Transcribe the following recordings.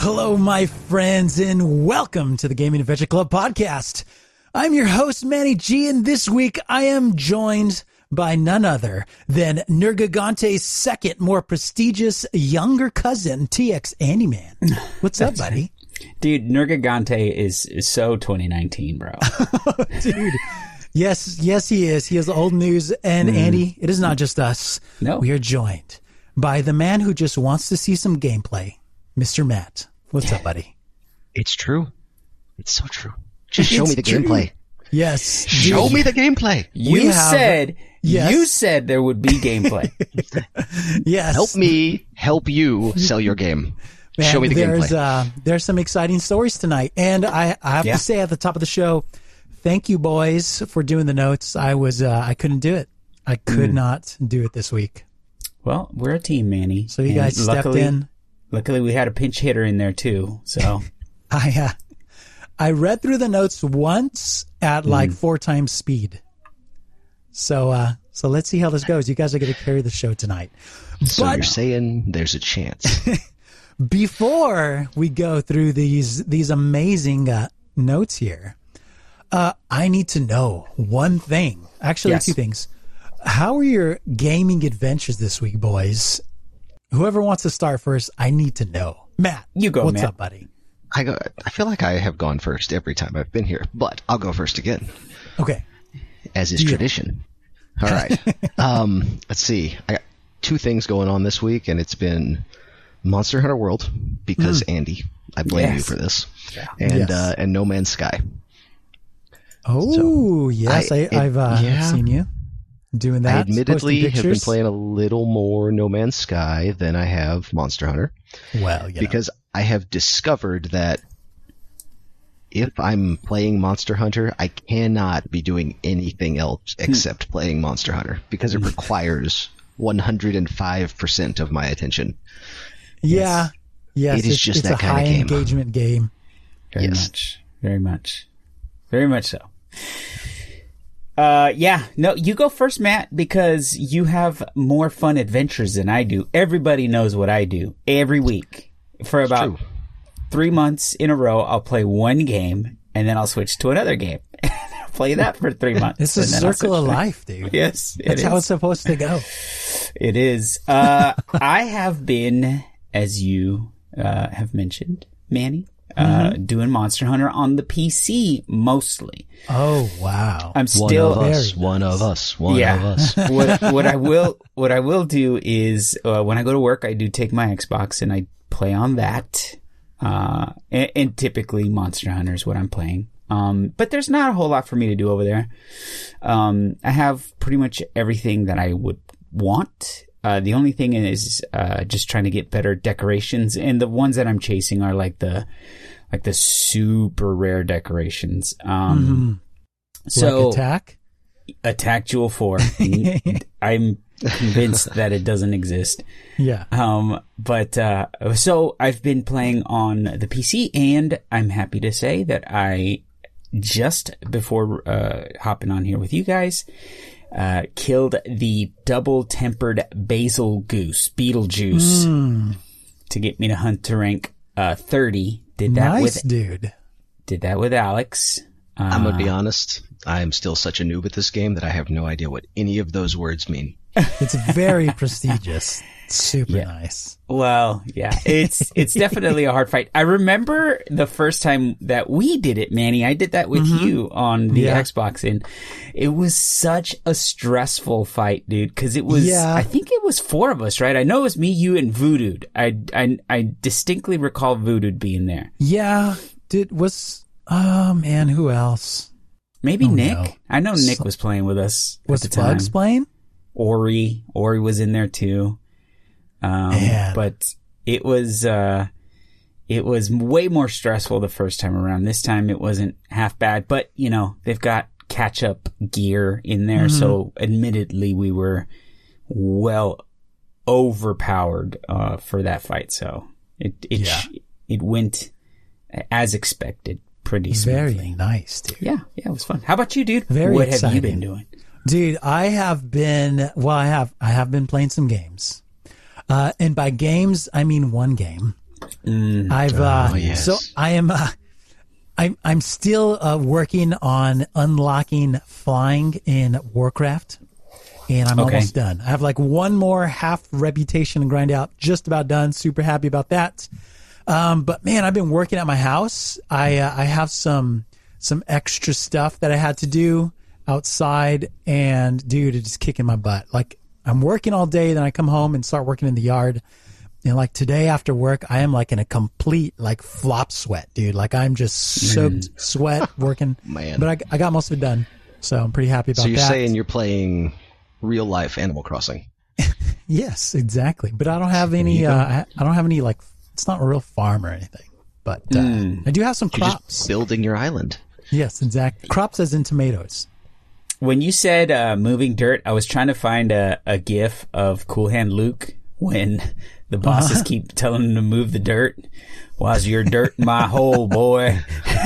Hello, my friends, and welcome to the Gaming Adventure Club podcast. I'm your host, Manny G, and this week I am joined by none other than Nergigante's second, more prestigious younger cousin, TX Andy Man. What's up, buddy? Dude, Nergigante is, is so 2019, bro. Dude. Yes, yes, he is. He is old news. And mm-hmm. Andy, it is not just us. No. We are joined by the man who just wants to see some gameplay, Mr. Matt. What's up, buddy? It's true. It's so true. Just show It's me the true. gameplay. Yes. Show dude. me the gameplay. You have- said, Yes. you said there would be gameplay. Yes. Help me help you sell your game. Man, show me the there's, gameplay. Uh, there's some exciting stories tonight. And I, I have Yeah. to say at the top of the show, thank you boys for doing the notes. I was, uh, I couldn't do it. I Mm. could not do it this week. well, we're a team, Manny. So you And guys stepped luckily, in. Luckily, we had a pinch hitter in there too. So I, uh, I read through the notes once at Hmm. like four times speed. So, uh, so let's see how this goes. You guys are going to carry the show tonight. so but- you're saying there's a chance. before we go through these these amazing uh, notes here, uh, I need to know one thing. Actually, Yes. two things. How are your gaming adventures this week, boys? Whoever wants to start first, I need to know. Matt, You go, What's Matt. up, buddy? I go I feel like I have gone first every time I've been here, but I'll go first again, Okay. as is tradition. All right. um, let's see. I got two things going on this week, and it's been Monster Hunter World because Andy, I blame you for this, and Yes. uh, and No Man's Sky. Oh, yes, I, I- it- I've uh, yeah. seen you doing that. I admittedly posting have been playing a little more No Man's Sky than I have Monster Hunter. well, you know. because I have discovered that if I'm playing Monster Hunter, I cannot be doing anything else Hmm. except playing Monster Hunter because it requires 105% of my attention. yeah, yes, It is it's, just it's that a kinda high game. engagement game. very Yes. much, very much, very much so. Uh, yeah, no, you go first, Matt, because you have more fun adventures than I do. Everybody knows what I do every week for about True. three months in a row. I'll play one game and then I'll switch to another game. I'll play that for three months. It's a and then I'll circle of life, dude. Yes, it That's how it's supposed to go. It is. Uh, I have been, as you uh, have mentioned, Manny, uh, doing Monster Hunter on the PC mostly. Oh wow! I'm One still. of us, very one of us, one Yeah. of us. what what I will what I will do is uh, when I go to work, I do take my Xbox and I play on that. Uh, and, and typically Monster Hunter is what I'm playing. Um, but there's not a whole lot for me to do over there. Um, I have pretty much everything that I would want. Uh, the only thing is, uh, just trying to get better decorations and the ones that I'm chasing are like the, like the super rare decorations. Um, so like attack. Attack Jewel 4. I'm convinced that it doesn't exist. Yeah. Um, but, uh, so I've been playing on the PC and I'm happy to say that I just before, uh, hopping on here with you guys, uh, killed the double tempered Bazelgeuse, Beetlejuice, to get me to hunt to rank, uh, 30. Did that nice, with, dude. did that with Alex. Uh, I'm gonna be honest. I am still such a noob at this game that I have no idea what any of those words mean. It's very prestigious. Super nice. Well, yeah, it's it's definitely a hard fight. I remember the first time that we did it, Manny. I did that with mm-hmm. you on the Yeah. Xbox, and it was such a stressful fight, dude. Because it was, Yeah. I think it was four of us, right? I know it was me, you, and Voodoo. I I, I distinctly recall Voodoo being there. Yeah. Did was oh man, who else? Maybe oh, Nick. no. I know Nick was playing with us Was at the time. Bugs playing? Ori. Ori was in there too. Um, but it was, uh, it was way more stressful the first time around. This time it wasn't half bad, but you know, they've got catch up gear in there. Mm-hmm. So admittedly, we were well overpowered, uh, for that fight. So it, it, yeah. it went as expected pretty smoothly. Very nice, dude. Yeah. Yeah. It was fun. How about you, dude? Very What exciting. have you been doing? Dude, I have been, well, I have, I have been playing some games. Uh, and by games, I mean one game. Mm, I've, uh, oh, yes. so I am, uh, I'm, I'm still, uh, working on unlocking flying in Warcraft and I'm okay. almost done. I have like one more half reputation and grind out, just about done. Super happy about that. Um, but man, I've been working at my house. I, uh, I have some, some extra stuff that I had to do outside and dude, it's just kicking my butt. Like I'm working all day, then I come home and start working in the yard. And like today after work, I am like in a complete like flop sweat, dude. Like I'm just soaked mm. sweat working. Man. But I, I got most of it done. So I'm pretty happy about that. So you're that. saying you're playing real life Animal Crossing? yes, exactly. But I don't have any, uh, I don't have any like, it's not a real farm or anything. But uh, mm. I do have some crops. building your island. Yes, exactly. Crops as in tomatoes when you said uh, moving dirt, I was trying to find a, a gif of Cool Hand Luke when the bosses uh-huh. keep telling him to move the dirt. Why's your dirt in my hole, boy?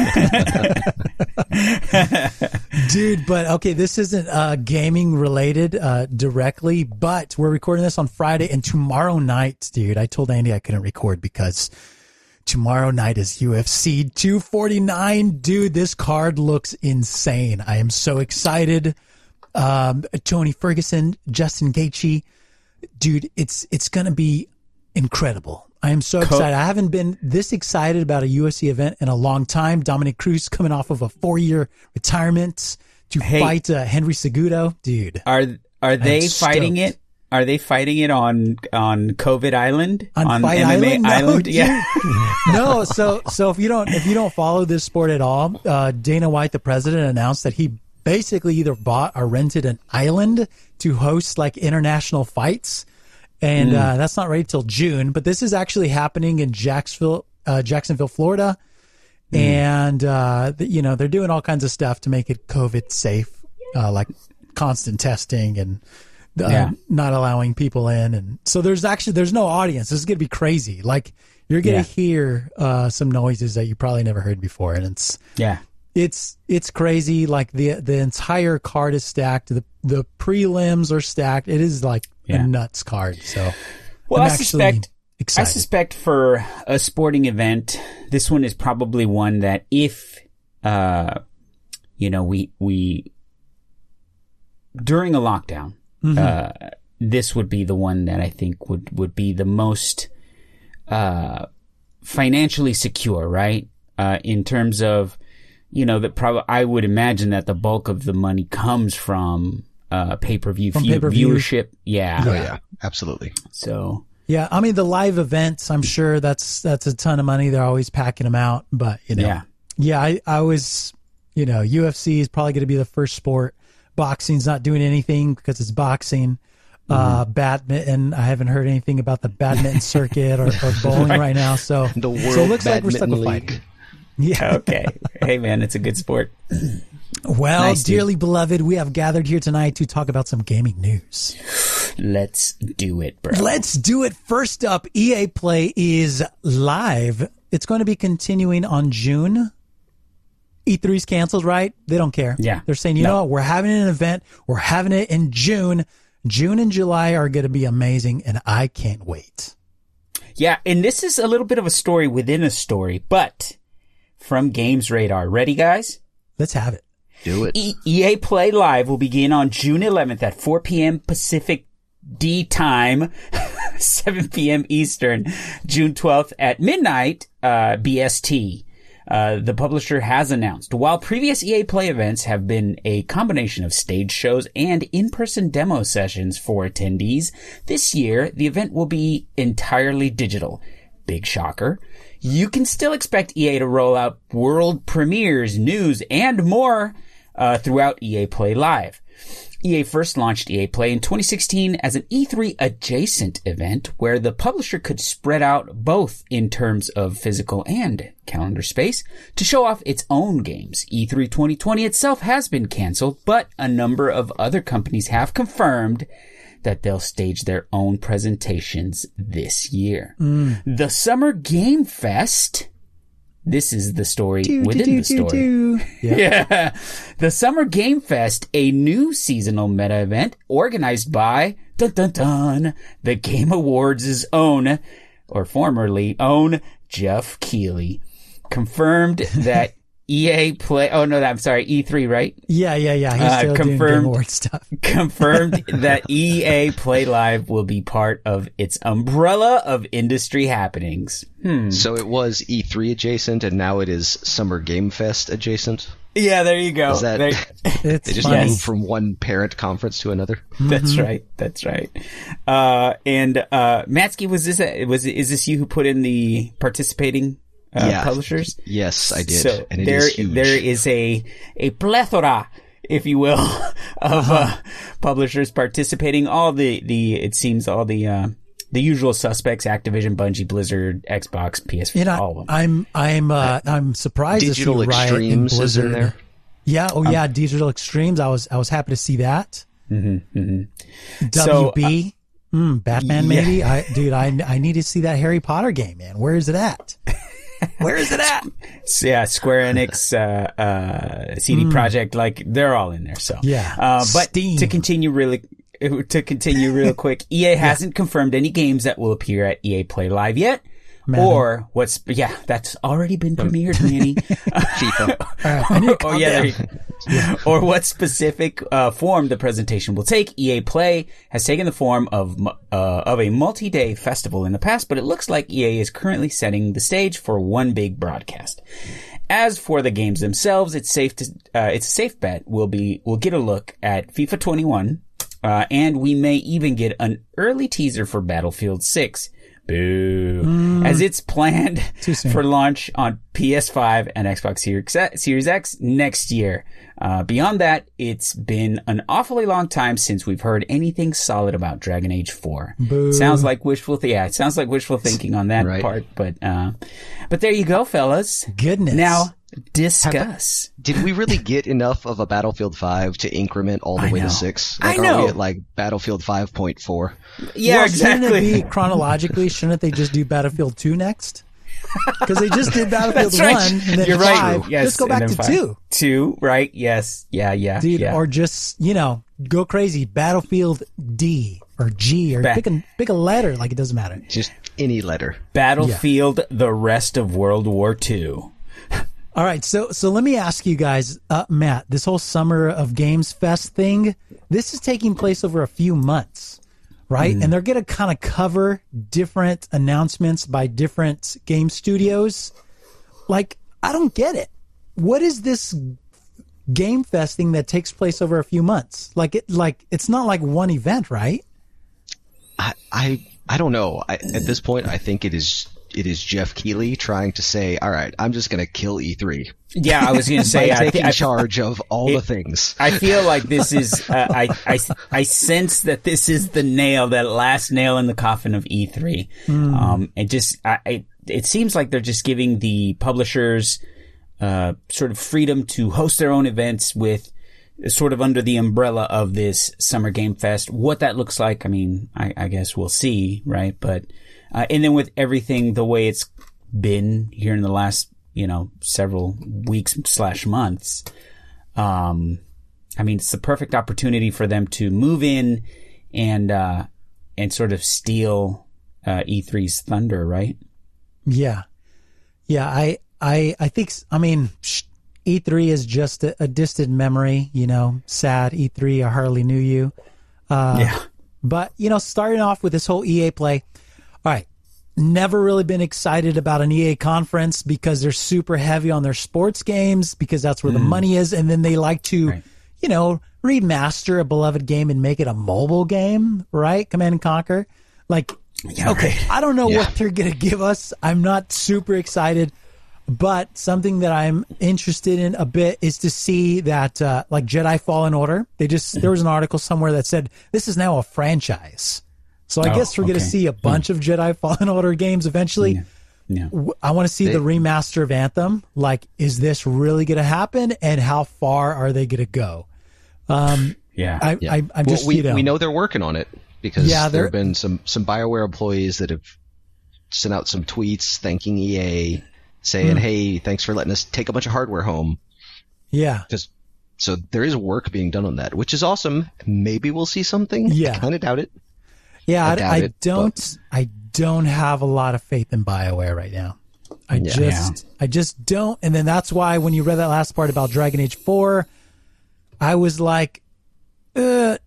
Dude, but okay, this isn't uh, gaming related uh, directly, but we're recording this on Friday and tomorrow night, dude. I told Andy I couldn't record because Tomorrow night is UFC 249. Dude, this card looks insane. I am so excited. Um, Tony Ferguson, Justin Gaethje. Dude, it's, it's going to be incredible. I am so excited. I haven't been this excited about a UFC event in a long time. Dominick Cruz coming off of a four year retirement to hey, fight uh, Henry Cejudo. Dude. Are, are they fighting it are they fighting it on on COVID Island on, on MMA Island? No, Island? Yeah. no. So so if you don't if you don't follow this sport at all, uh, Dana White, the president, announced that he basically either bought or rented an island to host like international fights, and mm. uh, that's not ready till June. But this is actually happening in Jacksonville, uh, Jacksonville, Florida, mm. and uh, you know they're doing all kinds of stuff to make it COVID safe, uh, like constant testing and uh, yeah. not allowing people in, and so there's actually there's no audience. This is gonna be crazy. Like you're gonna yeah. hear uh, some noises that you probably never heard before, and it's yeah, it's it's crazy. Like the the entire card is stacked. The the prelims are stacked. It is like yeah. a nuts card. So well, I'm I suspect. Excited. I suspect for a sporting event, this one is probably one that if, uh, you know, we, we, during a lockdown, Mm-hmm. Uh, this would be the one that I think would, would be the most, uh, financially secure, right? Uh, in terms of, you know, that probably, I would imagine that the bulk of the money comes from, uh, pay-per-view, from viewership. Yeah. Oh, yeah. Absolutely. So. Yeah. I mean, the live events, I'm sure that's, that's a ton of money. They're always packing them out, but you know, yeah, yeah I, I was, you know, UFC is probably going to be the first sport Boxing's not doing anything because it's boxing. Uh, mm-hmm. badminton. I haven't heard anything about the badminton circuit or, or bowling right. right. now. So the world so it looks like we're stuck with fighting. Yeah. Okay. hey man, it's a good sport. Well, nice, dearly dude. beloved, we have gathered here tonight to talk about some gaming news. Let's do it, bro. Let's do it. First up, EA Play is live. It's going to be continuing on June E3's canceled, right? They don't care. Yeah. They're saying, you no. know what? We're having an event. We're having it in June. June and July are going to be amazing, and I can't wait. Yeah, and this is a little bit of a story within a story, but from Games Radar. Ready, guys? Let's have it. Do it. E- EA Play Live will begin on June 11th at 4 p.m. Pacific D time, 7 p.m. Eastern, June 12th at midnight uh, BST. Uh, the publisher has announced. While previous EA Play events have been a combination of stage shows and in-person demo sessions for attendees, this year the event will be entirely digital. Big shocker. You can still expect EA to roll out world premieres, news, and more uh, throughout EA Play Live. EA first launched EA Play in 2016 as an E3 adjacent event where the publisher could spread out both in terms of physical and calendar space to show off its own games. E3 2020 itself has been cancelled, but a number of other companies have confirmed that they'll stage their own presentations this year. Mm. The Summer Game Fest this is the story Do, within do, the story. Yeah. Yeah. The Summer Game Fest, a new seasonal meta event organized by dun dun dun the Game Awards' own or formerly own Geoff Keighley confirmed that EA play oh no I'm sorry E3 right Yeah, yeah, yeah. He's Uh, still doing confirmed. Game Award stuff. confirmed that EA Play Live will be part of its umbrella of industry happenings. Hmm. So it was E3 adjacent, and now it is Summer Game Fest adjacent. Yeah, there you go. Is that- There- It's They just funny. moved from one parent conference to another. That's right. That's right. Uh, and, uh, Matsky, was this, a, was, is this you who put in the participating, uh, Yeah. publishers? Yes, I did, So and it there, is huge. there is a, a plethora, if you will, of, uh, publishers participating. All the, the, it seems all the, uh, the usual suspects, Activision, Bungie, Blizzard, Xbox, PS, You know, all of them. I'm I'm uh, I'm surprised Digital to see Riot and Extremes is Blizzard. in there. Yeah, oh Um, yeah, Digital Extremes. I was I was happy to see that. Mm-hmm, So, uh, WB, mm, Batman, yeah. maybe. I dude, I I need to see that Harry Potter game, man. Where is it at? Where is it at? Yeah, Square Enix, uh, uh, CD Projekt, like they're all in there. So Yeah. uh, but Steam. to continue really, to continue real quick, EA hasn't confirmed any games that will appear at EA Play Live yet. Madden. Or what's yeah, that's already been premiered, Manny. FIFA. All right, I to oh calm yeah, down. there you- or what specific uh, form the presentation will take. EA Play has taken the form of uh, of a multi-day festival in the past, but it looks like EA is currently setting the stage for one big broadcast. As for the games themselves, it's safe to uh, it's a safe bet. We'll be we'll get a look at FIFA 21, uh, and we may even get an early teaser for Battlefield 6. Boo. As it's planned for launch on PS5 and Xbox Series X, Series X next year. Uh, beyond that, it's been an awfully long time since we've heard anything solid about Dragon Age 4. Boo. Sounds like wishful, th- yeah, it sounds like wishful thinking on that Right. part, but, uh, but there you go, fellas. Goodness. Now, discuss. Did we really get enough of a Battlefield 5 to increment all the I way know. to 6? I Like, Are know. we at like Battlefield 5.4? Yeah, well, exactly. Shouldn't be chronologically? Shouldn't they just do Battlefield Two next? Because they just did Battlefield right. One and then You're five. right. Yes, Let's go back to five. two, Two, right? Yes. Yeah, yeah. dude. yeah. Or just you know go crazy. Battlefield D or G or Ba- pick a pick a letter. Like it doesn't matter. Just any letter. Battlefield, the rest of World War II. All right, so so let me ask you guys, uh, Matt. This whole summer of Games Fest thing, this is taking place over a few months, right? And they're going to kind of cover different announcements by different game studios. Like, I don't get it. What is this Game Fest thing that takes place over a few months? Like it, like it's not like one event, right? I, I, I don't know. I, at this point, I think it is it is Geoff Keighley trying to say, "All right, I'm just going to kill E3 Yeah, I was going to by say, I, taking I, charge of all the things." I feel like this is, uh, I, I, I sense that this is the nail, that last nail in the coffin of E3. Um, it just, I, I, it seems like they're just giving the publishers, uh, sort of freedom to host their own events with, sort of under the umbrella of this Summer Game Fest. What that looks like, I mean, I, I guess we'll see, right? But, uh, and then with everything the way it's been here in the last, you know, several weeks slash months, um, I mean, it's the perfect opportunity for them to move in and, uh, and sort of steal, uh, E3's thunder, right? Yeah, yeah. I, I, I think. I mean, sh- E3 is just a, a distant memory. You know, sad E3. I hardly knew you. Uh, yeah. But you know, starting off with this whole EA play. All right, never really been excited about an EA conference because they're super heavy on their sports games because that's where the money is, and then they like to, Mm. Right. you know, remaster a beloved game and make it a mobile game, right? Command and Conquer, like. Yeah, okay, right. I don't know Yeah. what they're gonna give us. I'm not super excited, but something that I'm interested in a bit is to see that, uh, like Jedi Fallen Order, they just, there was an article somewhere that said this is now a franchise. So I Oh, guess we're going to see a bunch of Jedi Fallen Order games eventually. Yeah. W- I want to see the remaster of Anthem. Like, is this really going to happen? And how far are they going to go? Yeah. I, I, I'm Well, just, we, you know, we know they're working on it because Yeah, there have been some some Bioware employees that have sent out some tweets thanking EA, Hmm. saying, "Hey, thanks for letting us take a bunch of hardware home." yeah. Just so there is work being done on that, which is awesome. Maybe we'll see something. Yeah. I kind of doubt it. Yeah, I I, I it, don't. I don't have a lot of faith in Bioware right now. I just, I just don't. And then that's why when you read that last part about Dragon Age Four, I was like, uh,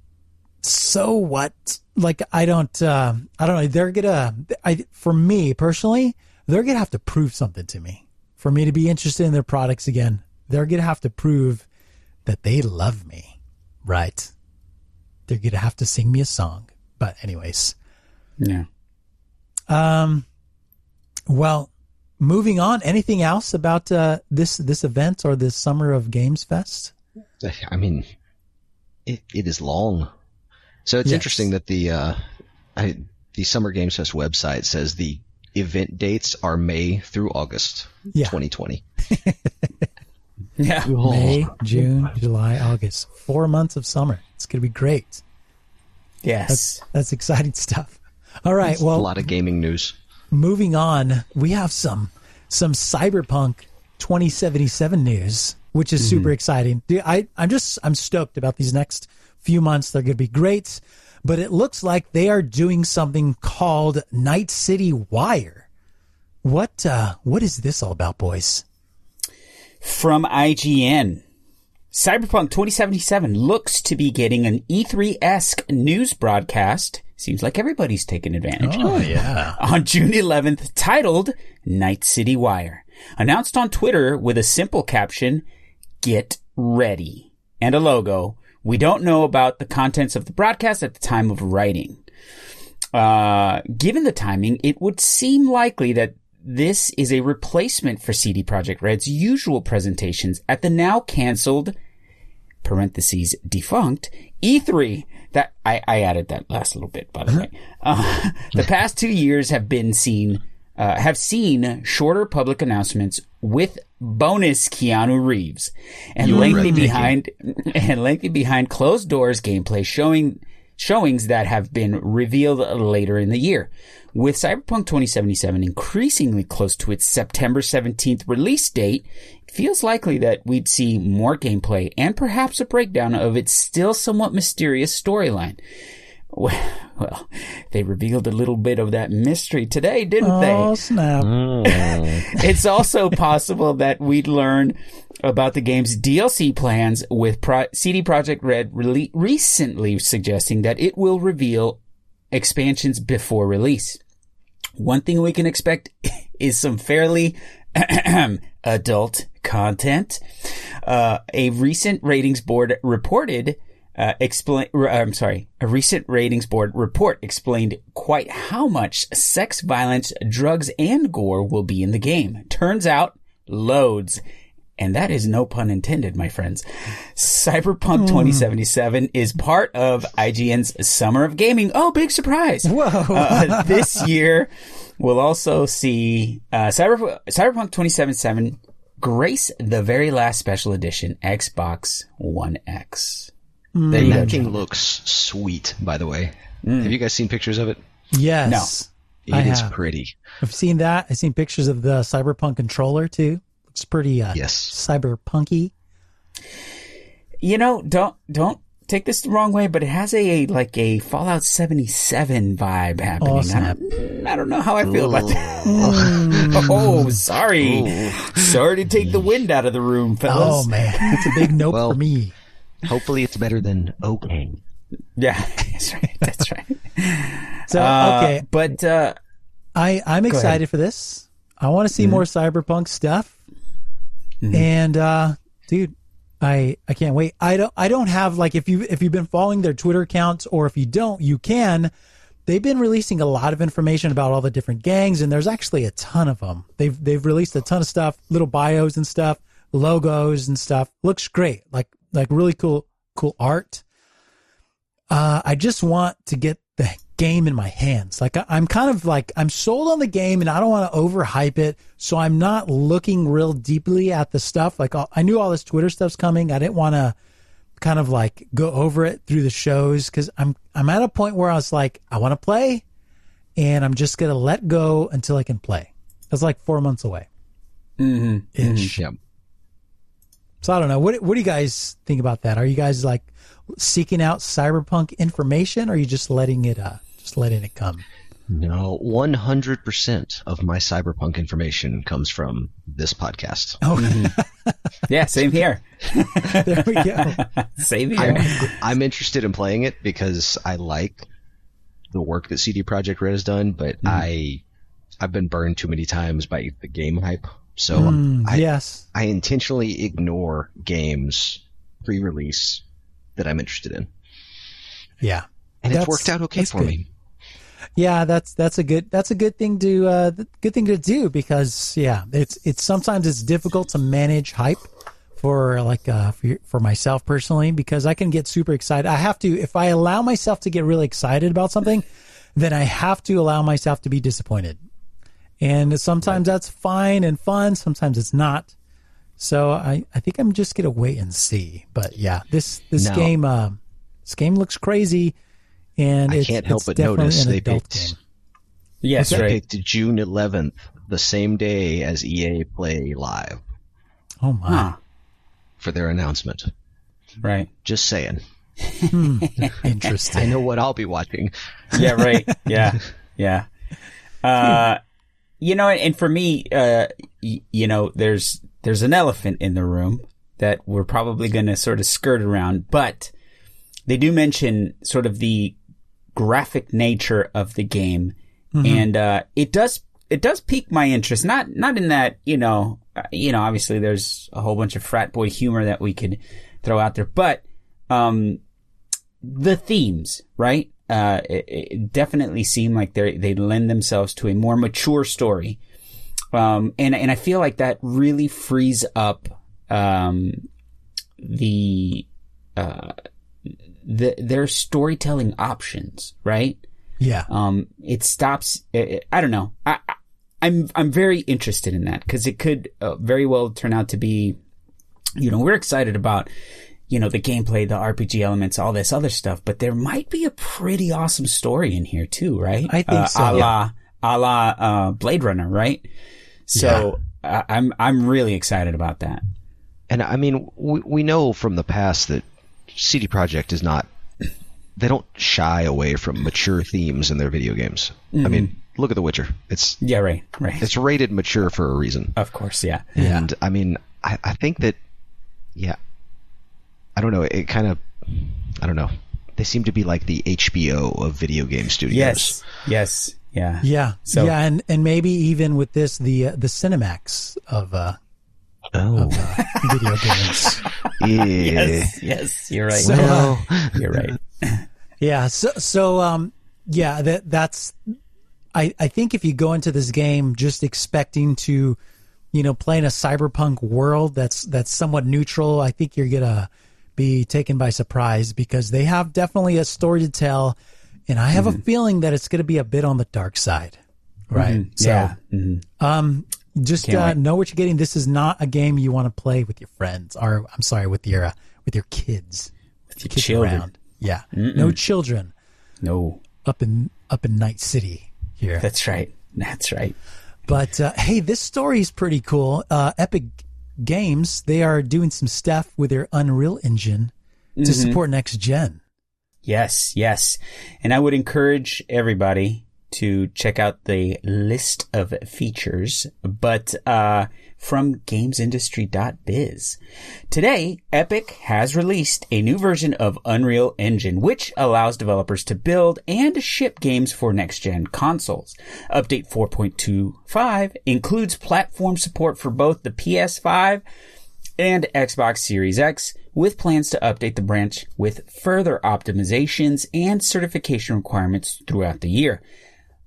so what? Like, I don't, uh, I don't know. They're gonna, I, for me personally, they're gonna have to prove something to me for me to be interested in their products again. They're gonna have to prove that they love me, right? They're gonna have to sing me a song. But anyways, yeah. um, well, moving on. Anything else about uh, this this event or this summer of Games Fest? I mean, it, it is long. So it's Yes. interesting that the uh, I, the Summer Games Fest website says the event dates are May through August, Yeah. 2020. Yeah. May, June, July, August. Four months of summer. It's gonna be great. Yes. That's exciting stuff. All right. a Well, a lot of gaming news. moving on, we have some some Cyberpunk 2077 news, which is super exciting. I I'm just I'm stoked about these next few months. They're going to be great, but it looks like they are doing something called Night City Wire. What uh what is this all about, boys? From IGN. Cyberpunk 2077 looks to be getting an E3 esque news broadcast. Seems like everybody's taking advantage. Oh yeah. on June 11th titled Night City Wire. Announced on Twitter with a simple caption, Get Ready, and a logo. We don't know about the contents of the broadcast at the time of writing. Uh, given the timing, it would seem likely that this is a replacement for CD Projekt Red's usual presentations at the now canceled parentheses defunct E3. That I, I added that last little bit, by the way. Uh, the past two years have been seen uh, have seen shorter public announcements with bonus Keanu Reeves and lengthy behind and lengthy behind closed doors gameplay showing showings that have been revealed later in the year. With Cyberpunk 2077 increasingly close to its September 17th release date, it feels likely that we'd see more gameplay and perhaps a breakdown of its still somewhat mysterious storyline. Well, they revealed a little bit of that mystery today, didn't they? Oh snap. it's also possible that we'd learn about the game's DLC plans with Pro- CD Projekt Red rele- recently suggesting that it will reveal expansions before release. One thing we can expect is some fairly adult content. Uh, a recent ratings board reported uh, explain. I'm sorry. A recent ratings board report explained quite how much sex, violence, drugs, and gore will be in the game. Turns out, loads. And that is no pun intended, my friends. Cyberpunk 2077 is part of IGN's Summer of Gaming. Oh, big surprise. Whoa. Uh, this year, we'll also see uh, Cyber, Cyberpunk 2077 grace the very last special edition Xbox One X. There you. That thing looks sweet, by the way. Mm. Have you guys seen pictures of it? Yes. I It is have. pretty. I've seen that. I've seen pictures of the Cyberpunk controller too. Looks pretty uh, Yes. cyberpunky. You know, don't don't take this the wrong way, but it has a like a Fallout 77 vibe happening. Oh, I, snap. don't, I don't know how I feel about that. oh, sorry. Sorry to take the wind out of the room, fellas. Oh man, it's a big nope Well- for me. Hopefully, it's better than okay. Yeah, that's right. That's right. So Uh, okay, but uh, I I'm excited for this. I want to see more cyberpunk stuff. And uh dude, I I can't wait. I don't I don't have like if you if you've been following their Twitter accounts or if you don't, you can. they've been releasing a lot of information about all the different gangs, and there's actually a ton of them. They've they've released a ton of stuff, little bios and stuff, logos and stuff. Looks great, like like really cool cool art. Uh, I just want to get the game in my hands. Like I, I'm kind of like I'm sold on the game, and I don't want to overhype it, so I'm not looking real deeply at the stuff. Like I knew all this Twitter stuff's coming. I didn't want to kind of like go over it through the shows because I'm I'm at a point where I was like I want to play, and I'm just gonna let go until I can play. That's like four months away. Mm-hmm. Ish. Yeah. So I don't know. What what do you guys think about that? Are you guys like seeking out cyberpunk information, or are you just letting it uh just letting it come? No, 100% of my cyberpunk information comes from this podcast. Oh, Yeah, same here. there we go. Same I'm, here. I'm interested in playing it because I like the work that CD Projekt Red has done, but I I've been burned too many times by the game hype. So Mm, I, yes. I intentionally ignore games pre-release that I'm interested in, Yeah. and That's- it's worked out okay for good. me. Yeah, that's that's a good that's a good thing to uh good thing to do because yeah, it's it's sometimes it's difficult to manage hype for like uh for, for myself personally because I can get super excited. I have to if I allow myself to get really excited about something, then I have to allow myself to be disappointed. And sometimes that's fine and fun, sometimes it's not. So I I think I'm just going to wait and see. But yeah, this this No. game uh, this game looks crazy and I it's, can't help it's but definitely notice they picked game. Yes, they right. picked June 11th, the same day as EA Play Live Oh my. Huh. for their announcement. Right. Just saying. Interesting. I know what I'll be watching. Yeah, right. Yeah. Yeah. Uh, you know, and for me, uh, y- you know, there's, there's an elephant in the room that we're probably going to sort of skirt around, but they do mention sort of the graphic nature of the game. And, uh, it does, it does pique my interest. Not, not in that, you know, uh, you know, obviously there's a whole bunch of frat boy humor that we could throw out there, but, um, the themes, right? Uh, it, it definitely seem like they they lend themselves to a more mature story, um, and and I feel like that really frees up um, the uh, the their storytelling options, right? yeah. Um, it stops. i I don't know. I, I I'm I'm very interested in that because it could uh, very well turn out to be, you know, we're excited about, you know, the gameplay, the RPG elements, all this other stuff, but there might be a pretty awesome story in here too, right? I think uh, so, A la a la uh, Blade Runner, right? So uh, I'm I'm really excited about that. And I mean, we, we know from the past that CD Projekt is not. They don't shy away from mature themes in their video games. I mean, look at The Witcher. It's Yeah, right, right. it's rated mature for a reason. of course, yeah. And I mean, I, I think that, yeah, I don't know. It kind of, I don't know. They seem to be like the HBO of video game studios. Yes, yes, yeah, Yeah. So- yeah, and and maybe even with this the uh, the Cinemax of uh, Oh, video games. yeah. yes, yes. You're right. So, uh, You're right. yeah. So so um yeah that that's I I think if you go into this game just expecting to you know play in a cyberpunk world that's that's somewhat neutral, I think you're gonna be taken by surprise because they have definitely a story to tell, and I have a feeling that it's gonna be a bit on the dark side. Right. So yeah. Mhm. Um, just uh, know what you're getting. This is not a game you want to play with your friends, or I'm sorry, with your uh, with your kids. With your Kids children. around. Yeah, no children No, up in up in Night City here. that's right. That's right. But uh, hey, this story is pretty cool. Uh, Epic Games they are doing some stuff with their Unreal Engine to support next gen. Yes, yes. And I would encourage everybody to check out the list of features, but uh, from gamesindustry.biz. Today, Epic has released a new version of Unreal Engine, which allows developers to build and ship games for next-gen consoles. Update 4.25 includes platform support for both the PS5 and Xbox Series X, with plans to update the branch with further optimizations and certification requirements throughout the year.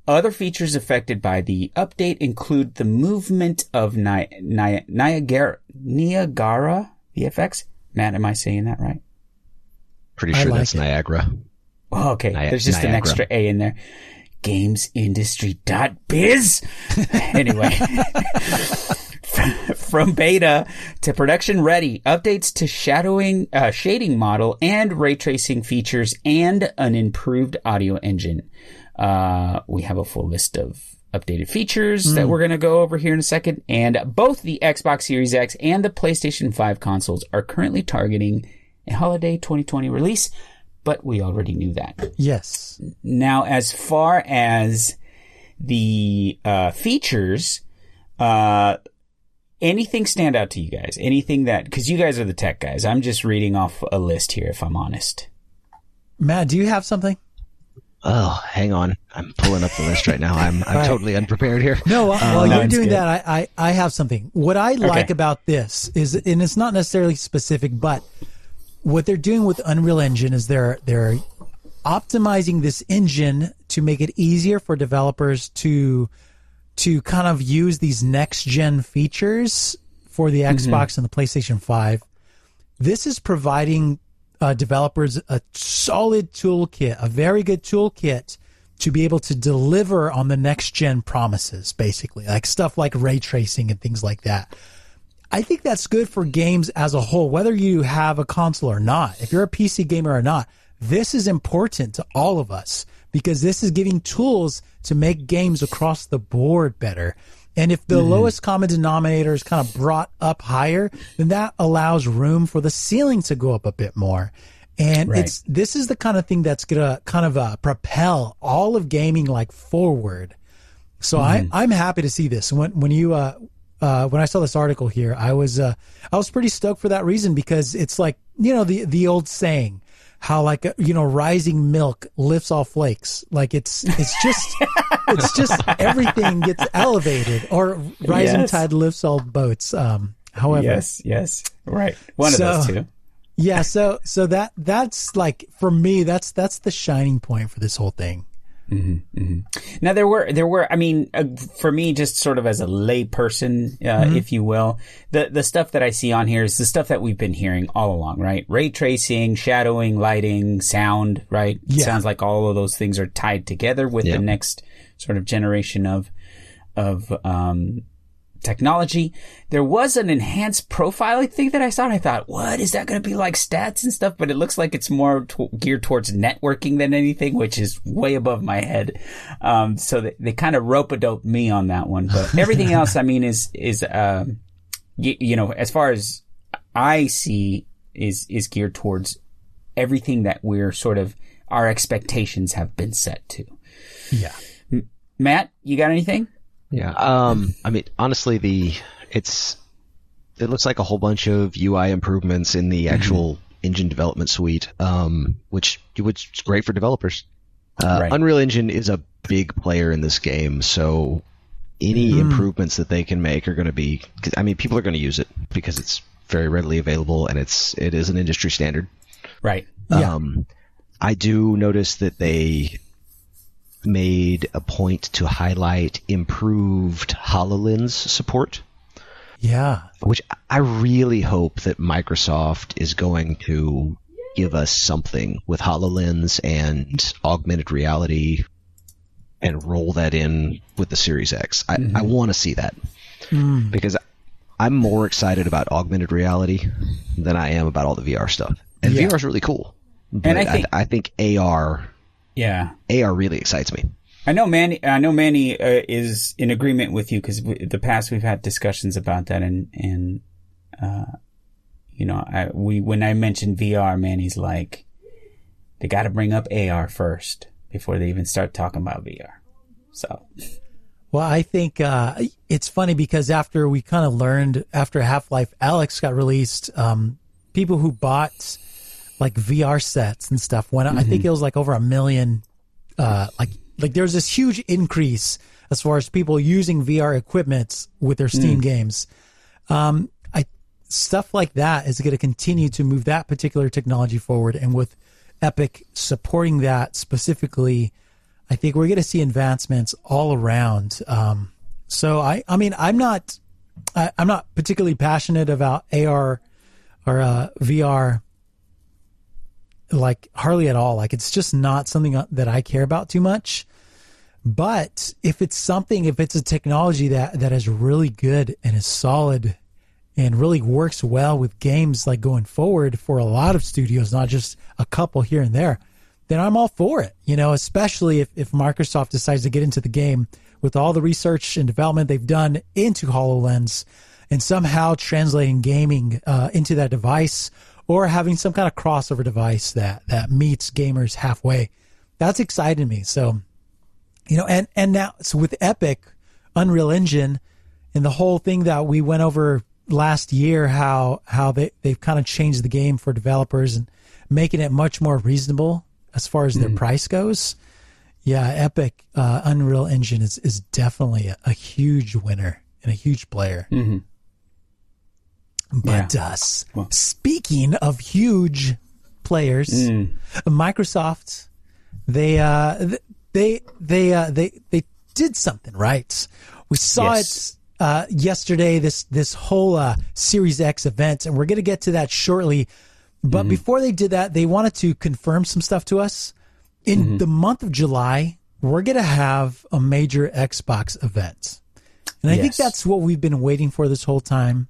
Other features affected by the update include the movement of Ni- Ni- Niagara, Niagara VFX. Matt, am I saying that right? Pretty sure like that's it. Niagara. Oh, okay. Ni- There's just an extra A in there. Gamesindustry.biz. anyway. From beta to production ready, updates to shadowing, uh, shading model and ray tracing features and an improved audio engine. Uh, we have a full list of updated features that we're going to go over here in a second. And both the Xbox Series X and the PlayStation 5 consoles are currently targeting a holiday 2020 release, but we already knew that. Yes. Now, as far as the uh, features, uh, anything stand out to you guys? Anything that because you guys are the tech guys. I'm just reading off a list here, if I'm honest. Matt, do you have something? Oh, hang on. I'm pulling up the list right now. I'm I'm Right. totally unprepared here. No, while, um, while you're doing good. that, I, I, I have something. What I like Okay. about this is, and it's not necessarily specific, but what they're doing with Unreal Engine is they're they're optimizing this engine to make it easier for developers to to kind of use these next gen features for the mm-hmm. Xbox and the PlayStation 5. This is providing uh, developers a solid toolkit, a very good toolkit to be able to deliver on the next gen promises, basically, like stuff like ray tracing and things like that. I think that's good for games as a whole, whether you have a console or not. If you're a PC gamer or not, this is important to all of us because this is giving tools to make games across the board better. And if the Mm-hmm. lowest common denominator is kind of brought up higher, then that allows room for the ceiling to go up a bit more. And Right. it's this is the kind of thing that's gonna kind of uh, propel all of gaming like forward. So Mm-hmm. I, I'm happy to see this. When when you uh, uh, when I saw this article here, I was uh, I was pretty stoked for that reason because it's like you know the the old saying how like uh, you know rising milk lifts all flakes. Like it's it's just it's just everything gets elevated or rising Yes. tide lifts all boats. Um, however, Yes, yes, right. One So- of those two. yeah. So so that that's like for me that's that's the shining point for this whole thing. Now there were there were I mean uh, for me just sort of as a lay person uh, if you will the the stuff that I see on here is the stuff that we've been hearing all along right ray tracing shadowing lighting sound right Yeah. sounds like all of those things are tied together with Yeah. the next sort of generation of of um technology. There was an enhanced profiling thing that I saw and I thought, what is that going to be like stats and stuff? But it looks like it's more t- geared towards networking than anything, which is way above my head. Um, so they, they kind of rope-a-dope me on that one, but everything else, I mean, is, is, um, you, you know, as far as I see is, is geared towards everything that we're sort of, our expectations have been set to. Yeah. Matt, you got anything? Yeah. Um. I mean, honestly, the it's it looks like a whole bunch of UI improvements in the actual engine development suite, um, which which is great for developers. Uh, Right. Unreal Engine is a big player in this game, so any improvements that they can make are going to be. 'cause, I mean, people are going to use it because it's very readily available and it's it is an industry standard. Right. Yeah. Um, I do notice that they made a point to highlight improved HoloLens support, Yeah. which I really hope that Microsoft is going to give us something with HoloLens and augmented reality and roll that in with the Series X. I, mm-hmm. I want to see that hmm. because I'm more excited about augmented reality than I am about all the VR stuff. And Yeah. VR is really cool. But I I think- I think AR Yeah. AR really excites me. I know Manny. I know Manny uh, is in agreement with you because the past we've had discussions about that, and and uh, you know, I, we when I mentioned VR, Manny's like, they got to bring up AR first before they even start talking about VR. So Well, I think uh, it's funny because after we kind of learned after Half-Life: Alyx got released, um, people who bought like VR sets and stuff went. I think it was like over a million. Uh, like like there was this huge increase as far as people using VR equipment with their Steam games. Um, I stuff like that is going to continue to move that particular technology forward. And with Epic supporting that specifically, I think we're going to see advancements all around. Um, so I, I mean, I'm not, I, am not particularly passionate about AR or uh, VR, like hardly at all. Like it's just not something that I care about too much. But if it's something, if it's a technology that that is really good and is solid and really works well with games like going forward for a lot of studios, not just a couple here and there, then I'm all for it. You know, especially if, if Microsoft decides to get into the game with all the research and development they've done into HoloLens and somehow translating gaming uh, into that device or having some kind of crossover device that, that meets gamers halfway. That's exciting me. So, you know, and, and now, so with Epic, Unreal Engine, and the whole thing that we went over last year, how, how they, they've kind of changed the game for developers and making it much more reasonable as far as their mm. price goes. Yeah, Epic uh, Unreal Engine is, is definitely a, a, huge winner and a huge player. Mm-hmm. But yeah. uh, well. speaking of huge players, mm. Microsoft they uh, they they uh, they they did something right. We saw yes. it uh, yesterday. This this whole uh, Series X event, and we're going to get to that shortly. But mm-hmm. before they did that, they wanted to confirm some stuff to us. In mm-hmm. the month of July, we're going to have a major Xbox event. And I yes. think that's what we've been waiting for this whole time.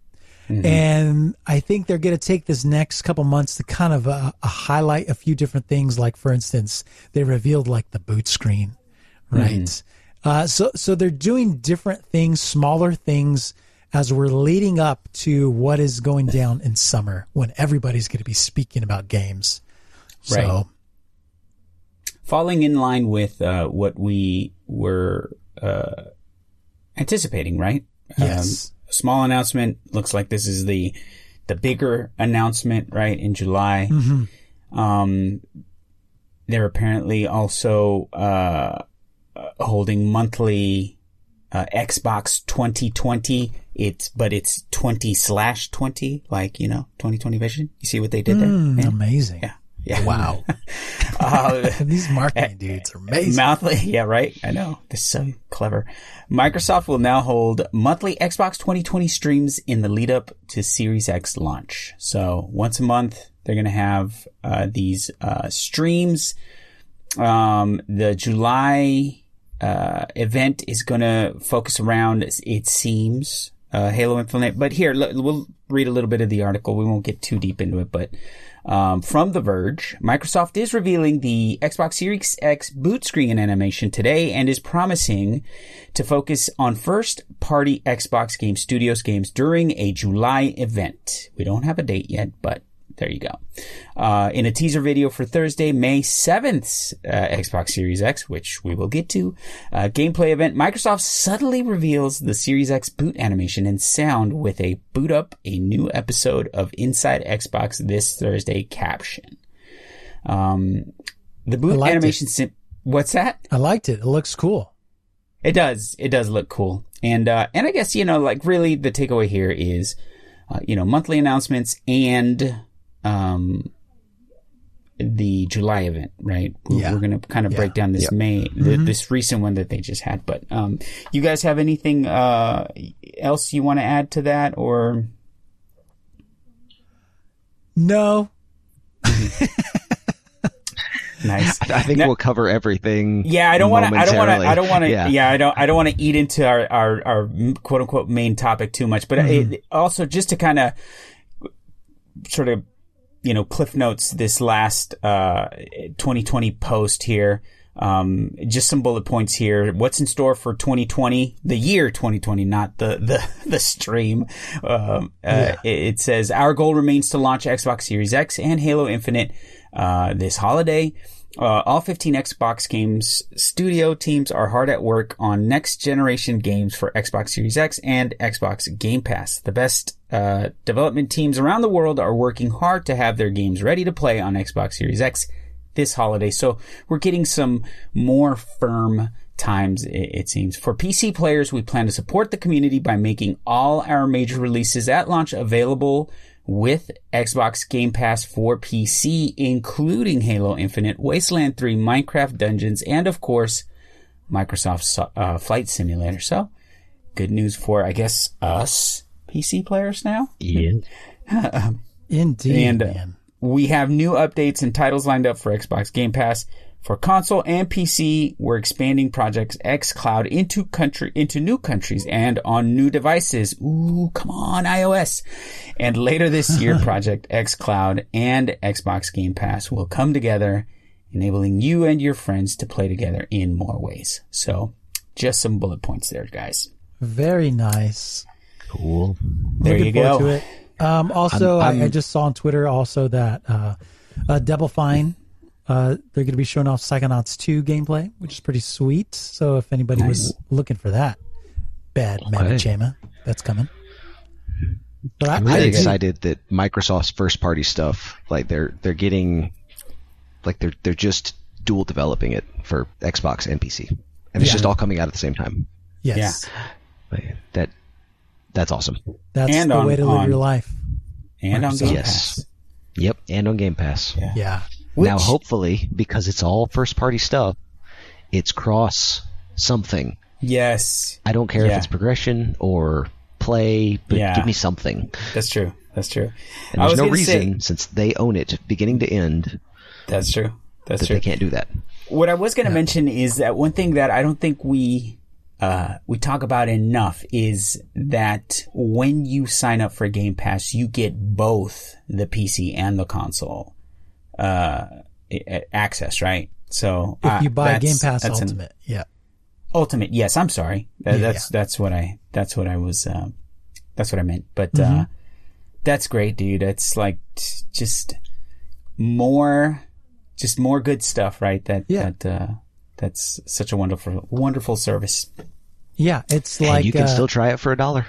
Mm-hmm. And I think they're going to take this next couple months to kind of uh, highlight a few different things. Like, for instance, they revealed like the boot screen, right? Mm-hmm. Uh, so, so they're doing different things, smaller things as we're leading up to what is going down in summer when everybody's going to be speaking about games. Right. So, falling in line with uh, what we were uh, anticipating, right? Yes. Um, small announcement. Looks like this is the the bigger announcement, right? In July. Mm-hmm. Um, they're apparently also uh, holding monthly uh, Xbox 2020. It's but it's 20 slash 20, like you know, 2020 vision. You see what they did there? Mm, amazing. Yeah. Yeah. Wow. uh, These marketing dudes are amazing. Monthly, yeah, right. I know. They're so clever. Microsoft will now hold monthly Xbox 2020 streams in the lead up to Series X launch. So once a month, they're going to have uh, these uh, streams. Um, the July uh, event is going to focus around, it seems, uh, Halo Infinite. But here, we'll read a little bit of the article. We won't get too deep into it, but um, from The Verge, Microsoft is revealing the Xbox Series X boot screen animation today and is promising to focus on first party Xbox Game Studios games during a July event. We don't have a date yet, but there you go. Uh, in a teaser video for Thursday, May 7th, uh, Xbox Series X, which we will get to, uh, gameplay event, Microsoft subtly reveals the Series X boot animation and sound with a boot up a new episode of Inside Xbox this Thursday caption. Um, the boot animation, sim- what's that? I liked it. It looks cool. It does. It does look cool. And, uh, and I guess, you know, like really the takeaway here is, uh, you know, monthly announcements and um, the July event, right? We're, yeah. we're going to kind of yeah. break down this yep. May, mm-hmm. this recent one that they just had. But um, you guys have anything uh, else you want to add to that, or no? nice. I think now, we'll cover everything. Yeah, I don't want to. I don't want to. I don't want to. Yeah. yeah. I don't. I don't want to eat into our, our our quote unquote main topic too much. But mm-hmm. it, also just to kind of sort of you know, Cliff Notes this last uh, 2020 post here. Um, just some bullet points here. What's in store for 2020, the year 2020, not the, the, the stream. Um, uh, yeah. it, it, says our goal remains to launch Xbox Series X and Halo Infinite, uh, this holiday. Uh, all 15 Xbox games studio teams are hard at work on next generation games for Xbox Series X and Xbox Game Pass. The best uh, development teams around the world are working hard to have their games ready to play on Xbox Series X this holiday. So we're getting some more firm times, it, it seems. For PC players, we plan to support the community by making all our major releases at launch available with Xbox Game Pass for PC, including Halo Infinite, Wasteland 3, Minecraft Dungeons, and of course, Microsoft uh, Flight Simulator. So, good news for, I guess, us PC players now. Yeah. Indeed, And uh, man. we have new updates and titles lined up for Xbox Game Pass. For console and PC, we're expanding Project xCloud into country into new countries and on new devices. Ooh, come on, iOS. And later this year, Project xCloud and Xbox Game Pass will come together, enabling you and your friends to play together in more ways. So, just some bullet points there, guys. Very nice. Cool. There Looking you go. To it. Um, also, I'm- I, I just saw on Twitter also that uh, uh, Double Fine, uh, they're going to be showing off Psychonauts 2 gameplay, which is pretty sweet. So if anybody was looking for that, bad Mammy Chama, that's coming. But I, I'm I really do- excited that Microsoft's first party stuff, like they're they're getting, like they're they're just dual developing it for Xbox and PC, and it's Yeah. just all coming out at the same time. Yes, Like, that that's awesome. that's And the on- way to live on- your life. And on Game Yes. Pass. Yep, and on Game Pass. Yeah. Yeah. Now, hopefully, because it's all first party stuff, it's cross something. Yes. I don't care Yeah. if it's progression or play, but Yeah. give me something. That's true. That's true. And there's no gonna say- reason, since they own it beginning to end, That's true. That's that true. they can't do that. What I was going to mention is that one thing that I don't think we uh, we talk about enough is that when you sign up for Game Pass, you get both the PC and the console uh, access, right? So If uh, you buy that's- Game Pass that's an- Ultimate, yeah. Ultimate, yes. I'm sorry. That, Yeah, that's that's what I that's what I was um, that's what I meant. But Mm-hmm. uh, that's great, dude. It's like t- just more, just more good stuff, right? That Yeah. that uh, that's such a wonderful wonderful service. Yeah, it's and like you can uh, still try it for a dollar.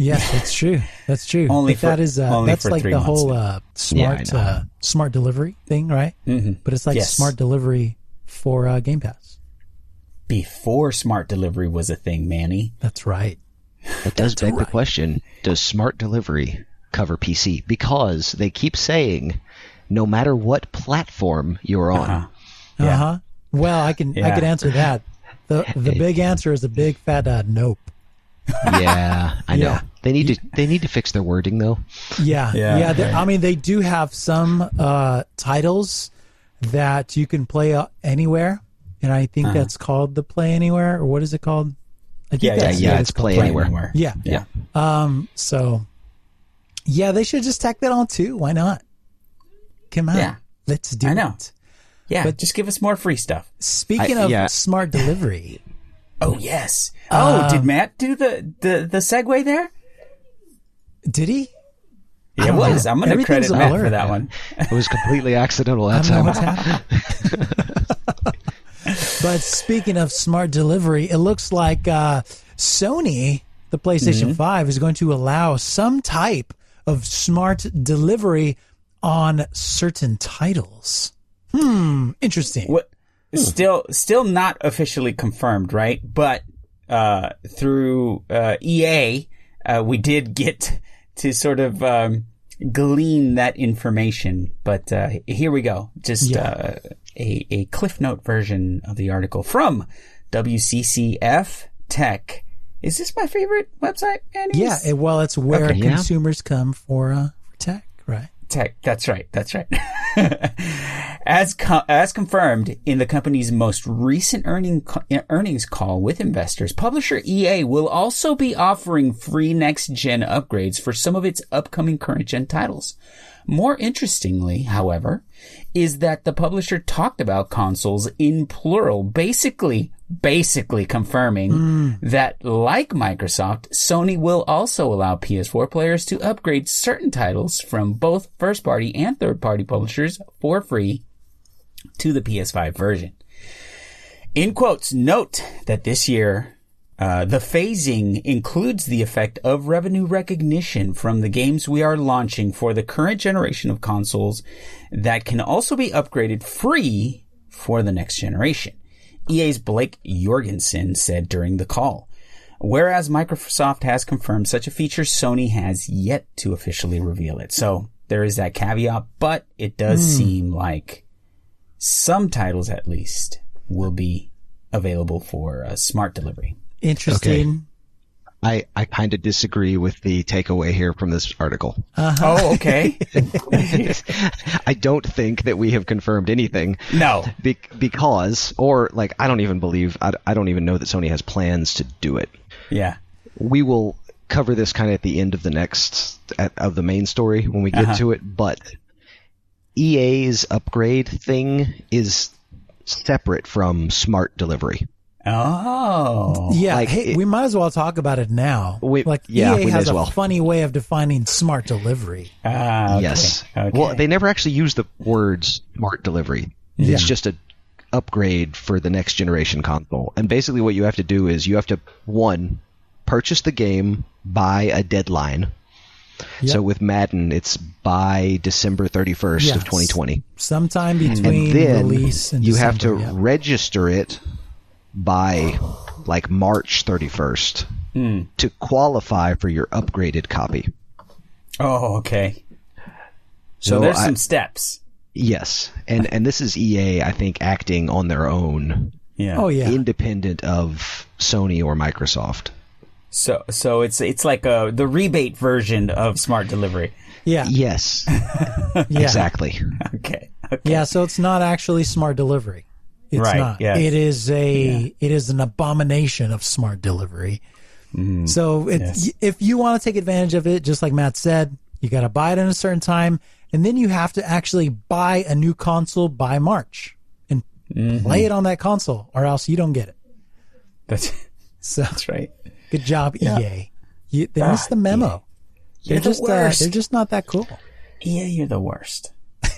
Yes, that's true. That's true. Only But that for- is uh, only that's for like three the months. whole uh, smart know. uh, smart delivery thing, right? Mm-hmm. But it's like Yes. smart delivery for uh, Game Pass. Before smart delivery was a thing, Manny. That's right. It does beg right. the question: Does smart delivery cover PC? Because they keep saying, no matter what platform you're on, Uh-huh. uh-huh. Well, I can I can answer that. the The big answer is a big fat uh, nope. yeah, I know Yeah. They need to they need to fix their wording though. Yeah, Yeah, yeah. they- I mean, they do have some uh, titles that you can play uh, anywhere, and I think that's called the Play Anywhere, or what is it called? I think Yeah, yeah, that's yeah, what it's called. Play Anywhere. Yeah. Yeah. Um. So, yeah, they should just tack that on too. Why not? Come on. Yeah. Let's do I know. it. Yeah. But- just give us more free stuff. Speaking I- of yeah. smart delivery, Oh yes. Oh, Um, did Matt do the the the segue there? Did he? I It was. know. I'm going to Everything's credit a Matt blur. for that one. It was completely accidental I that don't know time. what's happening. but speaking of smart delivery, it looks like uh, Sony, the PlayStation Mm-hmm. 5, is going to allow some type of smart delivery on certain titles. Hmm, interesting. What? Still, still not officially confirmed, right? But uh, through uh, EA, uh, we did get to sort of um, glean that information. But uh, here we go, just Yeah. uh, a a cliff note version of the article from WCCF Tech. Is this my favorite website? Annie's? Yeah, well, it's where Okay. Yeah. consumers come for, uh, for tech, right? Tech. That's right. That's right. as as confirmed in the company's most recent earning co- earnings call with investors, publisher EA will also be offering free next gen upgrades for some of its upcoming current gen titles. More interestingly, however, is that the publisher talked about consoles in plural, basically, basically confirming that like Microsoft, Sony will also allow PS4 players to upgrade certain titles from both first party and third party publishers for free to the PS5 version. In quotes, note that this year, uh, the phasing includes the effect of revenue recognition from the games we are launching for the current generation of consoles that can also be upgraded free for the next generation. EA's Blake Jorgensen said during the call. Whereas Microsoft has confirmed such a feature, Sony has yet to officially reveal it. So there is that caveat, but it does seem like some titles at least will be available for uh, smart delivery. Interesting. I, I kind of disagree with the takeaway here from this article. Oh, okay. I don't think that we have confirmed anything. no. Be- because, or like, I don't even believe, I, I don't even know that Sony has plans to do it. Yeah. We will cover this kind of at the end of the next, at, of the main story when we get Uh-huh. to it, but EA's upgrade thing is separate from smart delivery. Oh. Yeah, Like, hey, it- we might as well talk about it now. We- like yeah, EA we may has as a well. funny way of defining smart delivery. Ah, okay. Yes. Okay. Well, they never actually use the words smart delivery. Yeah. It's just a upgrade for the next generation console. And basically what you have to do is you have to one purchase the game by a deadline. Yep. So with Madden, it's by December 31st Yes. of 2020. Sometime between And then release and you have to December, yeah. register it by like March 31st Hmm. to qualify for your upgraded copy. Oh, okay. So, So there's I- some steps. Yes. And and this is EA I think acting on their own Yeah. Oh yeah, independent of Sony or Microsoft. So so it's it's like a the rebate version of smart delivery. yeah, Yes, yeah, exactly. Okay. Okay. yeah. So it's not actually smart delivery. It's Right, not. yes. It is a. It is an abomination of smart delivery. So it, Mm-hmm. Yes. if you want to take advantage of it, just like Matt said, you got to buy it in a certain time, and then you have to actually buy a new console by March and Mm-hmm. play it on that console, or else you don't get it. That's So that's right. good job, EA. You, they missed the memo. They're the just uh, they're just not that cool. Yeah, you're the worst.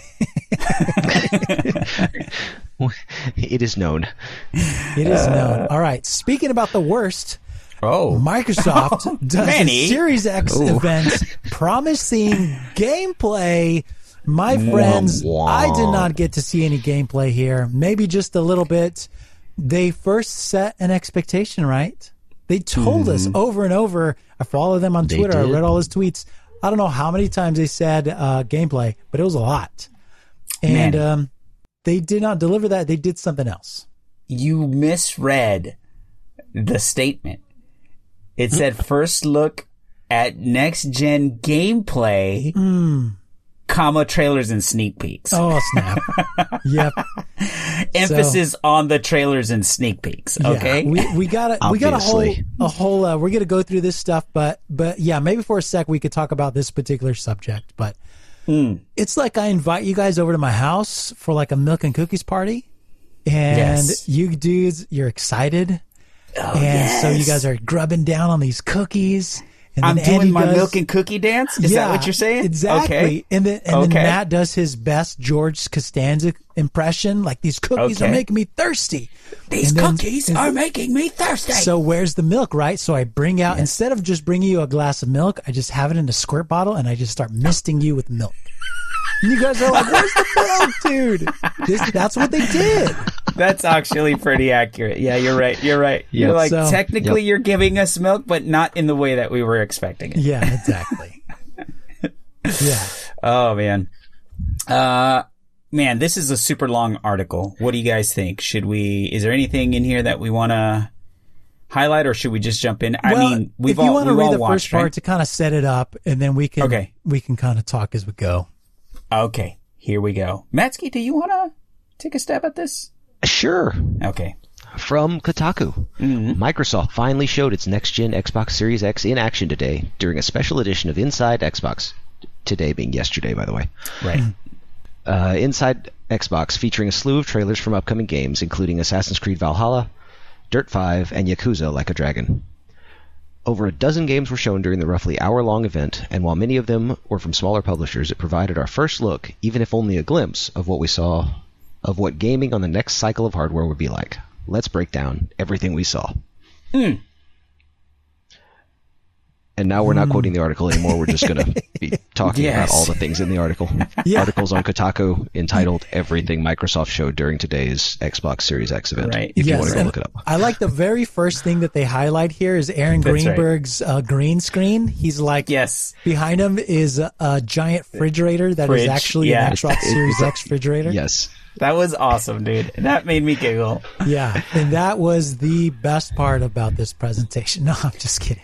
It is known. It is known. All right. Speaking about the worst, Oh. Microsoft does Manny. a Series X event promising gameplay. My friends, wah. I did not get to see any gameplay here. Maybe just a little bit. They first set an expectation, right? They told us over and over. I follow them on Twitter. I read all his tweets. I don't know how many times they said uh, gameplay, but it was a lot. And um, they did not deliver that. They did something else. you misread the statement. It said first look at next gen gameplay, comma trailers and sneak peeks. Oh snap! yep. Emphasis on the trailers and sneak peeks. Okay. Yeah, we we got a we got a whole a whole. Uh, we're gonna go through this stuff, but but yeah, maybe for a sec we could talk about this particular subject. But Hmm. it's like I invite you guys over to my house for like a milk and cookies party, and Yes. you dudes, you're excited, Oh, and so you guys are grubbing down on these cookies. And I'm doing my does- milk and cookie dance. Is yeah, that what you're saying? Exactly. Okay. And then and Okay. then Matt does his best George Costanza impression. Like these cookies are making me thirsty. These then- cookies and- are making me thirsty. So where's the milk, right? So I bring out instead of just bringing you a glass of milk, I just have it in a squirt bottle and I just start misting you with milk. And you guys are like, "Where's the milk, dude?" This, that's what they did. That's actually pretty accurate. Yeah, you're right. You're right. You're like So- technically you're giving us milk, but not in the way that we were expecting it. Yeah, exactly. yeah. Oh man. Uh man, this is a super long article. What do you guys think? Should we is there anything in here that we want to highlight or should we just jump in? I Well, mean, we've if you want to read the watched, first part right? to kind of set it up, and then we can Okay. we can kind of talk as we go. Okay, here we go. Matsky, do you want to take a stab at this? Sure. Okay. From Kotaku, Microsoft finally showed its next-gen Xbox Series X in action today during a special edition of Inside Xbox. Today being yesterday, by the way. Right. uh, Inside Xbox, featuring a slew of trailers from upcoming games, including Assassin's Creed Valhalla, Dirt 5, and Yakuza Like a Dragon. Over a dozen games were shown during the roughly hour long event, and while many of them were from smaller publishers, it provided our first look, even if only a glimpse, of what we saw, of what gaming on the next cycle of hardware would be like. Let's break down everything we saw. Hmm. And now we're not quoting the article anymore. We're just going to be talking Yes. about all the things in the article. Yeah. Articles on Kotaku entitled "Everything Microsoft Showed During Today's Xbox Series X Event." Right. If you want to go look it up. I like the very first thing that they highlight here is Aaron That's right. Greenberg's uh, green screen. He's like, Yes. behind him is a, a giant refrigerator that is Fridge, actually yeah. an Xbox Series X refrigerator. Yes. That was awesome, dude. That made me giggle. Yeah, and that was the best part about this presentation. No, I'm just kidding.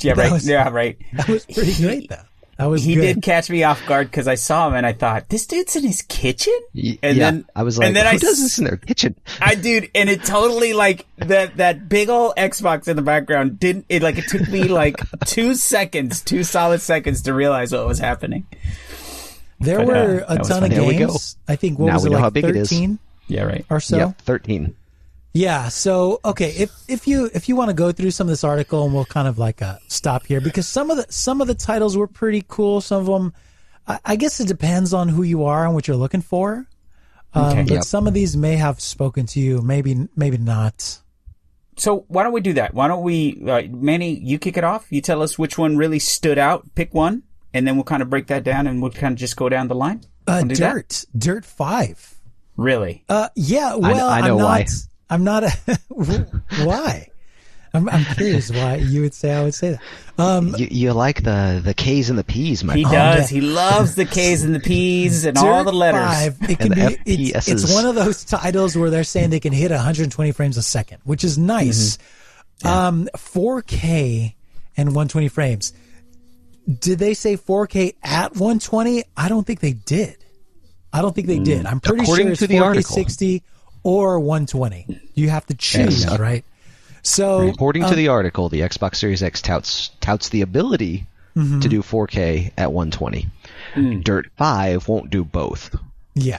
Yeah, right. was- yeah, right. That was pretty great, though. That was He good. did catch me off guard because I saw him and I thought, this dude's in his kitchen? Y- And yeah. then I was like, and then "Who I does s- this in their kitchen?" I dude, and it totally like that that big old Xbox in the background didn't it like it took me like two seconds, two solid seconds to realize what was happening. there but, uh, were that a ton fun. of There we go. games. I think what Now was we it know like how big it is. thirteen Yeah, right. or so? Yep, thirteen. Yeah. So okay, if if you if you want to go through some of this article, and we'll kind of like uh, stop here because some of the some of the titles were pretty cool. Some of them, I, I guess it depends on who you are and what you're looking for. Um, Okay. But Yep. some of these may have spoken to you, maybe maybe not. So why don't we do that? Why don't we, uh, Manny, you kick it off. You tell us which one really stood out. Pick one, and then we'll kind of break that down, and we'll kind of just go down the line. Uh, Wanna that? Dirt, Dirt Five. Really? Uh, yeah. Well, I know am not. Why. I'm not. A, why? I'm, I'm curious why you would say I would say that. Um, You, you like the the K's and the P's, my He friend. does. He loves the K's and the P's and all the letters. 5, it can And be, the it's, it's one of those titles where they're saying they can hit 120 frames a second, which is nice. Um, 4K and 120 frames. Did they say 4K at 120? I don't think they did. I don't think they did. I'm pretty According sure it's to the 4K article. 60 or 120. You have to choose, Yes. right? So According um, to the article, the Xbox Series X touts touts the ability Mm-hmm. to do 4K at 120. Dirt 5 won't do both. yeah,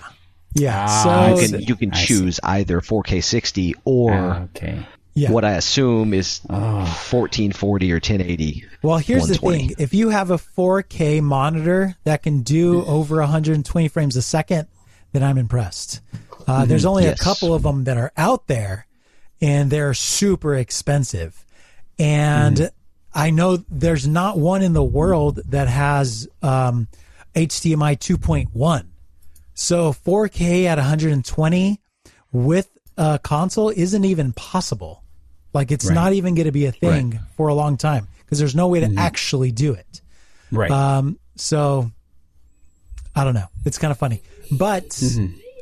yeah. Ah, so You can you can choose either 4K 60 or okay. yeah. what I assume is Oh. 1440 or 1080. Well, here's the thing. If you have a 4K monitor that can do over 120 frames a second, then I'm impressed. Uh, there's only Yes. a couple of them that are out there, and they're super expensive. And I know there's not one in the world that has um, HDMI 2.1. So 4K at 120 with a console isn't even possible. Like it's not even going to be a thing for a long time because there's no way to actually do it. Right. Um, so I don't know. It's kind of funny, but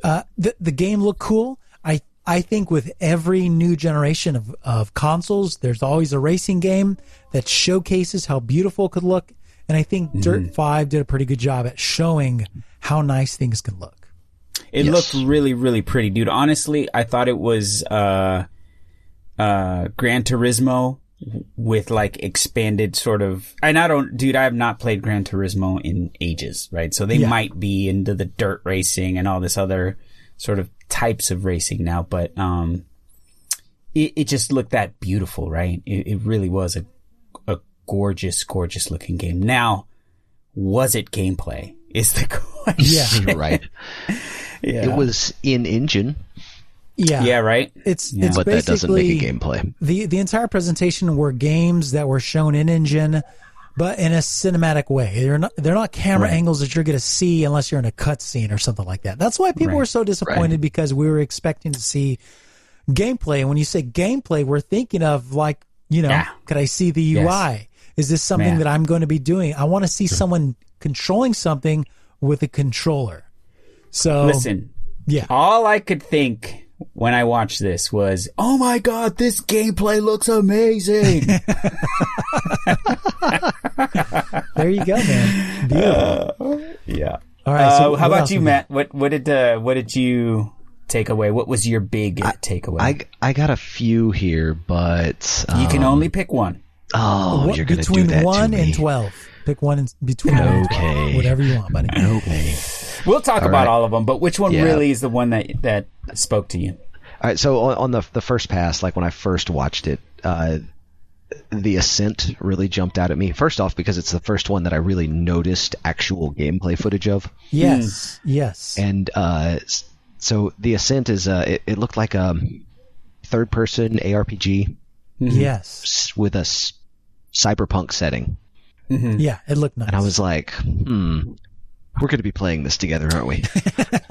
uh, the the game looked cool. I I think with every new generation of of consoles, there's always a racing game that showcases how beautiful it could look, and I think Dirt Five did a pretty good job at showing how nice things can look. It Yes. looked really, really pretty, dude. Honestly, I thought it was uh, uh, Gran Turismo with like expanded sort of. And I don't, dude. I have not played Gran Turismo in ages, right? So they Yeah. might be into the dirt racing and all this other sort of types of racing now, but um, it, it just looked that beautiful, right? It, it really was a a gorgeous, gorgeous looking game. Now, was it gameplay? Is the question. Yeah, right. yeah. It was in engine, yeah, Yeah, right. It's it's but that doesn't basically make a gameplay. the the entire presentation were games that were shown in engine but in a cinematic way they're not they're not camera Right. angles that you're going to see unless you're in a cutscene or something like that that's why people Right. were so disappointed Right. because we were expecting to see gameplay and when you say gameplay we're thinking of like you know Yeah. could i see the ui Yes. is this something Man. that i'm going to be doing i want to see someone controlling something with a controller so Listen, yeah all I could think when I watched this was, "Oh my god, this gameplay looks amazing!" there you go man beautiful yeah. all right so Uh, how about you. Matt? What what did uh, what did you take away? What was your big takeaway? I, I got a few here, but um, you can only pick one. oh, What- you're gonna between do that one to me. and twelve. Pick one in between one twelve. Okay. Whatever you want, buddy. Okay. We'll talk about right. all of them, but which one Yeah. really is the one that that spoke to you? All right, so on, on the the first pass, like when I first watched it, uh, the Ascent really jumped out at me. First off, because it's the first one that I really noticed actual gameplay footage of, Yes, yes. and uh, so the Ascent is uh, it, it looked like a third person ARPG yes. with a s- cyberpunk setting. Yeah, it looked nice. and I was like, hmm, we're going to be playing this together, aren't we?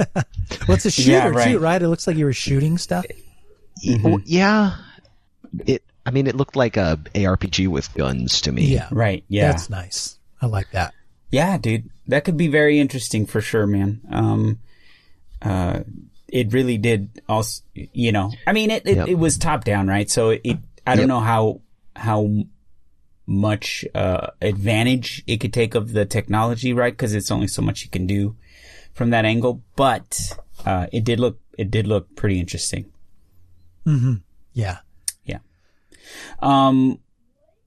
What's a shooter Yeah, right. too, right? It looks like you were shooting stuff. Well, yeah. It. I mean, it looked like a ARPG with guns to me. Yeah, Right. Yeah. That's nice. I like that. Yeah, dude, that could be very interesting for sure, man. Um, uh, it really did also, you know, I mean, it, it, Yep. it was top down, right? So it, I don't Yep. know how, how much, uh, advantage it could take of the technology, right? Cause it's only so much you can do from that angle, but, uh, it did look, it did look pretty interesting. Yeah. Yeah. Um,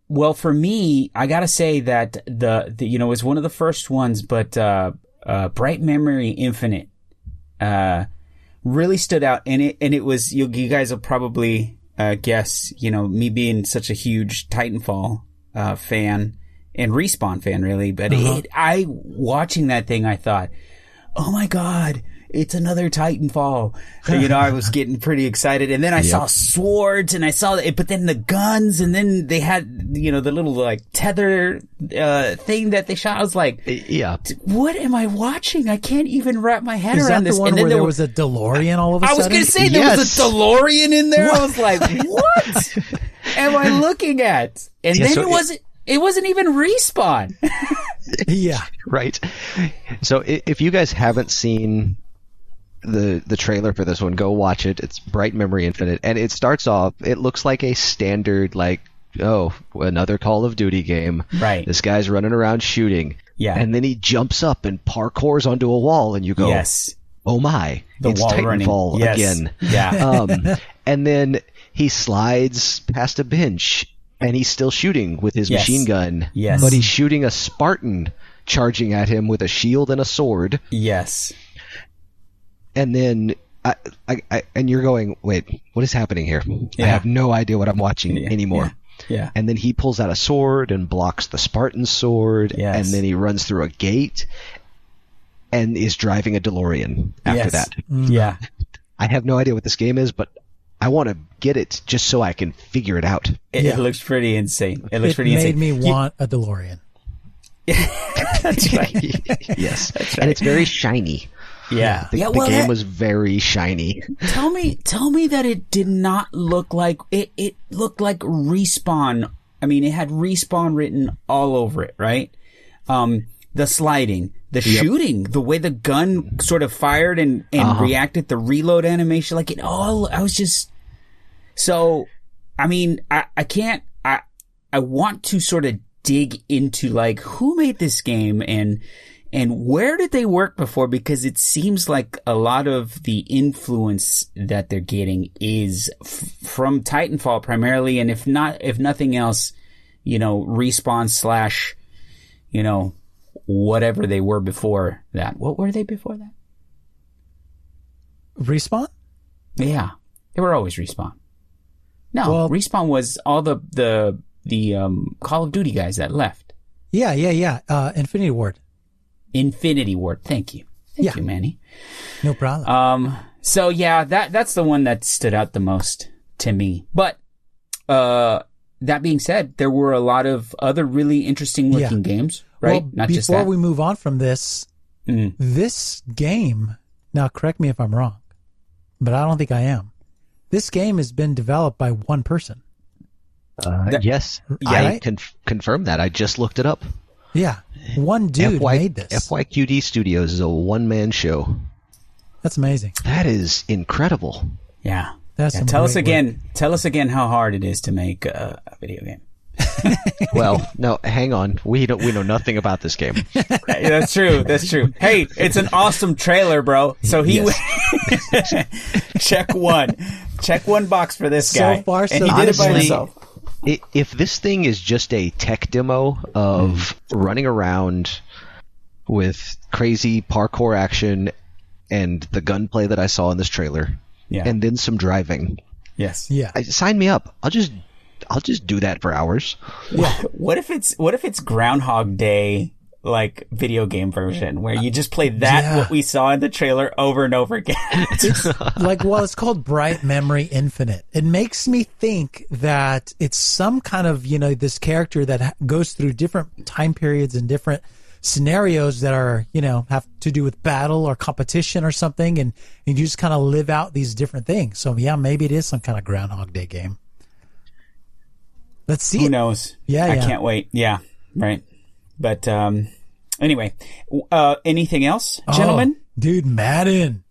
well, for me, I gotta say that the, the you know, it was one of the first ones, but, uh, uh, Bright Memory Infinite, uh, really stood out. And it, and it was, you, you guys will probably, uh, guess, you know, me being such a huge Titanfall, uh, fan and Respawn fan, really. But it, I, watching that thing, I thought, oh my God, it's another Titanfall. you know, I was getting pretty excited. And then I saw swords and I saw it, but then the guns and then they had, you know, the little like tether, uh, thing that they shot. I was like, Yeah. what am I watching? I can't even wrap my head Is around this. the one and then there there was, was a DeLorean all of a I was going to say there was a DeLorean in there. I was like, what am I looking at? And Yeah, then so it it- wasn't, it wasn't even respawn. yeah. Right. So if you guys haven't seen the the trailer for this one, go watch it. It's Bright Memory Infinite, and it starts off. It looks like a standard like. Oh, another Call of Duty game. Right. This guy's running around shooting. Yeah. And then he jumps up and parkours onto a wall, and you go, yes. "Oh my!" The it's wall running. Titanfall Yes. again. Yeah. um, and then he slides past a bench and he's still shooting with his Yes. machine gun. Yes. But he's shooting a Spartan charging at him with a shield and a sword. yes. And then, I, I, I, and you're going, wait, what is happening here? I have no idea what I'm watching Yeah, anymore. Yeah. And then he pulls out a sword and blocks the Spartan sword. Yes. And then he runs through a gate and is driving a DeLorean after yes. that. Mm. Yeah. I have no idea what this game is, but I want to get it just so I can figure it out. It, Yeah. it looks pretty insane. It looks It pretty made insane. Made me You- want a DeLorean. That's right. yes, and it's very shiny. Yeah. The, yeah. the game that- was very shiny. tell me, tell me that it did not look like it. It looked like respawn. I mean, it had respawn written all over it, right? Um, the sliding, the shooting, the way the gun sort of fired and and Uh-huh. reacted, the reload animation, like it all. I was just so. I mean, I I can't. I I want to sort of dig into like who made this game and and where did they work before because it seems like a lot of the influence that they're getting is f- from Titanfall primarily and if not if nothing else you know respawn slash you know whatever they were before that what were they before that Respawn? yeah they were always respawn no Well- respawn was all the the the um Call of Duty guys that left Yeah, yeah, yeah. Uh, Infinity Ward. Infinity Ward thank you thank Yeah. you Manny No problem. Um. So yeah, that that's the one that stood out the most to me. But uh, that being said, there were a lot of other really interesting looking games, right? Well, Not before just that. we move on from this, Mm. this game, now correct me if I'm wrong, but I don't think I am. This game has been developed by one person. Uh, That- yes, Yeah, I right? conf- confirm that. I just looked it up. Yeah. One dude FY- made this. FYQD Studios is a one man show. That's amazing. That is incredible. yeah. That's Yeah, tell us great again. Tell us again how hard it is to make a, a video game. Well, no, hang on. We don't. We know nothing about this game. That's true. That's true. Hey, it's an awesome trailer, bro. So he check one, check one box for this guy. So guy. far, and so he did it by himself. If this thing is just a tech demo of running around with crazy parkour action and the gunplay that I saw in this trailer, Yeah. and then some driving, yes. Yeah. I, sign me up. I'll just, I'll just do that for hours. Yeah. What if it's what if it's Groundhog Day like video game version where you just play that Yeah. what we saw in the trailer over and over again. It's like, well, it's called Bright Memory Infinite. It makes me think that it's some kind of, you know, this character that goes through different time periods and different scenarios that are, you know, have to do with battle or competition or something. And, and you just kind of live out these different things. So yeah, maybe it is some kind of Groundhog Day game. Let's see. Who it. knows? Yeah, I yeah. can't wait. Yeah, right. But um, anyway, uh, anything else, gentlemen? Oh, dude, Madden.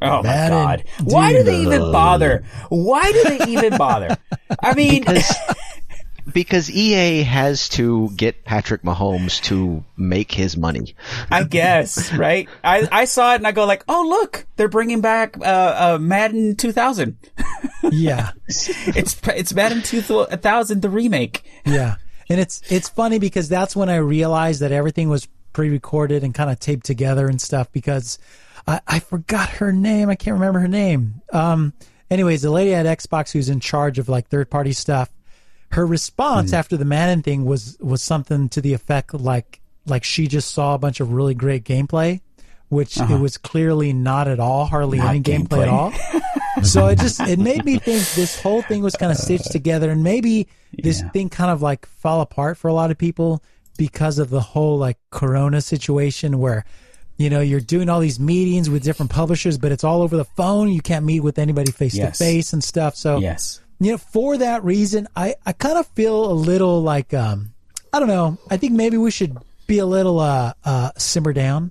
Oh, my Madden, god! Why do they even bother? Why do they even bother? I mean, because because EA has to get Patrick Mahomes to make his money. I guess right. I I saw it and I go like, oh look, they're bringing back uh, uh Madden 2000. Yeah. it's it's Madden 2000 the remake. Yeah. And it's it's funny because that's when I realized that everything was pre-recorded and kind of taped together and stuff because I, I forgot her name. I can't remember her name. Um anyways, the lady at Xbox who's in charge of like third party stuff, her response after the Madden thing was was something to the effect like like she just saw a bunch of really great gameplay, which it was clearly not at all, hardly any gameplay at all. so it just it made me think this whole thing was kind of stitched together and maybe this Yeah. thing kind of like fell apart for a lot of people because of the whole like corona situation where you know you're doing all these meetings with different publishers but it's all over the phone. You can't meet with anybody face to face and stuff. So Yes. you know for that reason i i kind of feel a little like um i don't know. I think maybe we should be a little uh uh simmer down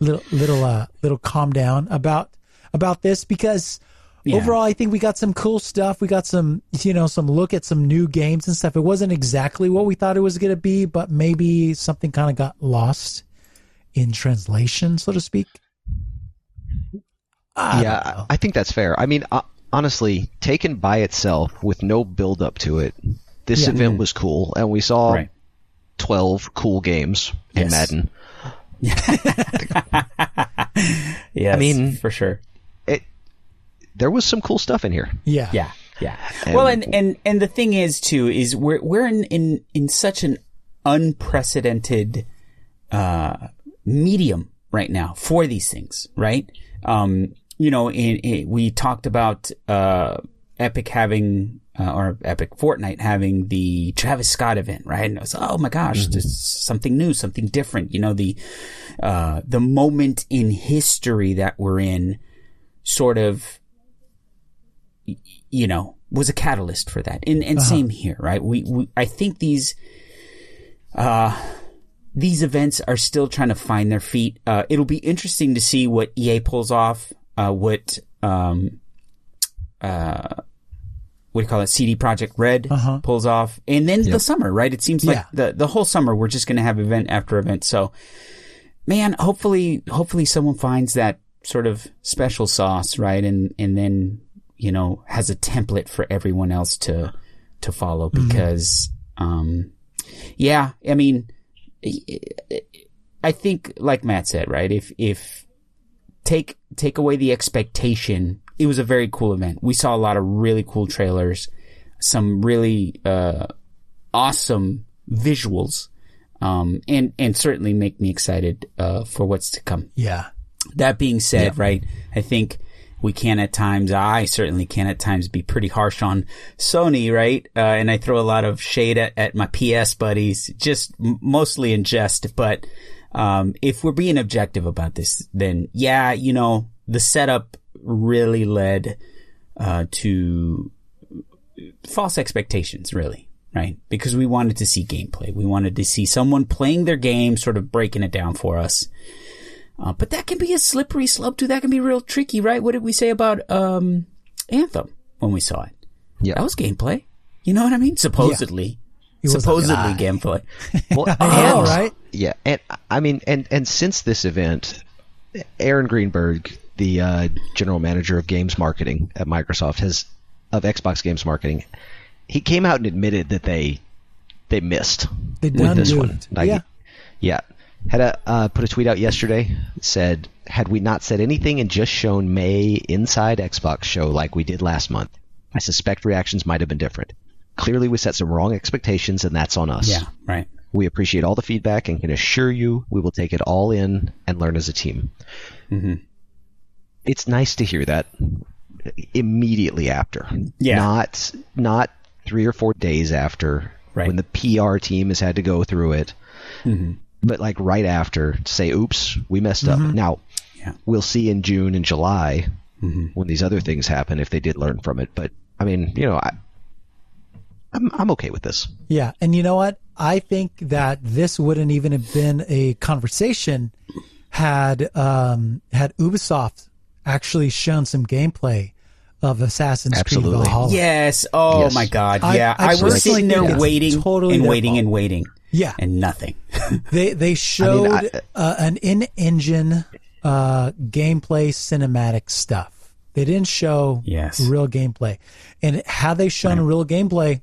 little little uh little calm down about about this because Yeah. overall i think we got some cool stuff we got some you know some look at some new games and stuff it wasn't exactly what we thought it was going to be but maybe something kind of got lost in translation so to speak I yeah. I I think that's fair. I mean, uh, honestly, taken by itself with no build up to it, this Yeah. event was cool, and we saw Right. twelve cool games in Yes. Madden. Yes. I mean- for sure. It there was some cool stuff in here. yeah Yeah, yeah. well, and and and the thing is too is we're we're in in in such an unprecedented uh medium right now for these things, right? Um, you know, in, in, we talked about uh Epic having uh, or Epic Fortnite having the Travis Scott event, right? And it was, oh my gosh, there's something new, something different. You know, the uh the moment in history that we're in sort of you know, was a catalyst for that. And and same here, right? We, we I think these uh these events are still trying to find their feet. Uh it'll be interesting to see what EA pulls off, uh what um uh what do you call it? CD Projekt Red Uh-huh. pulls off. And then the summer, right? It seems like Yeah. the the whole summer we're just going to have event after event. So man, hopefully, hopefully someone finds that sort of special sauce, right? And, and then, you know, has a template for everyone else to, to follow because, um, yeah, I mean, I think, like Matt said, right? If, if take, take away the expectation, it was a very cool event. We saw a lot of really cool trailers, some really, uh, awesome visuals um, and and certainly make me excited uh, for what's to come. yeah That being said, right, I think we can at times, I certainly can at times be pretty harsh on Sony, right? Uh, and I throw a lot of shade at, at my PS buddies, just m- mostly in jest. But um, if we're being objective about this, then yeah, you know, the setup really led uh, to false expectations, really, right? Because we wanted to see gameplay. We wanted to see someone playing their game, sort of breaking it down for us. Uh, but that can be a slippery slope too. That can be real tricky, right? What did we say about um, Anthem when we saw it? Yeah. That was gameplay. You know what I mean? Supposedly. It was like, Supposedly ah. gameplay. Well, I know, and- right? Yeah, and I mean, and and since this event, Aaron Greenberg, the uh, general manager of games marketing at Microsoft, has of Xbox games marketing, he came out and admitted that they they missed They with this one. Like, Yeah. yeah. Had a uh, put a tweet out yesterday said, had we not said anything and just shown May inside Xbox show like we did last month, I suspect reactions might have been different. Clearly, we set some wrong expectations, and that's on us. Yeah, right. We appreciate all the feedback and can assure you we will take it all in and learn as a team. Mm-hmm. It's nice to hear that immediately after. Yeah. Not not three or four days after Right. when the PR team has had to go through it. Mm-hmm. But like right after to say, oops, we messed up. Now Yeah. we'll see in June and July Mm-hmm. when these other things happen if they did learn from it. But I mean, you know, I I'm I'm okay with this. Yeah, and you know what? I think that this wouldn't even have been a conversation had um, had Ubisoft actually shown some gameplay of Assassin's Absolutely. Creed Valhalla. Yes. Oh Yes. my God. Yeah. I I, was personally sitting there waiting totally and waiting fault. and waiting Yeah, and nothing. they they showed I- uh, an in-engine uh, gameplay cinematic stuff. They didn't show Yes. real gameplay, and had they shown real gameplay,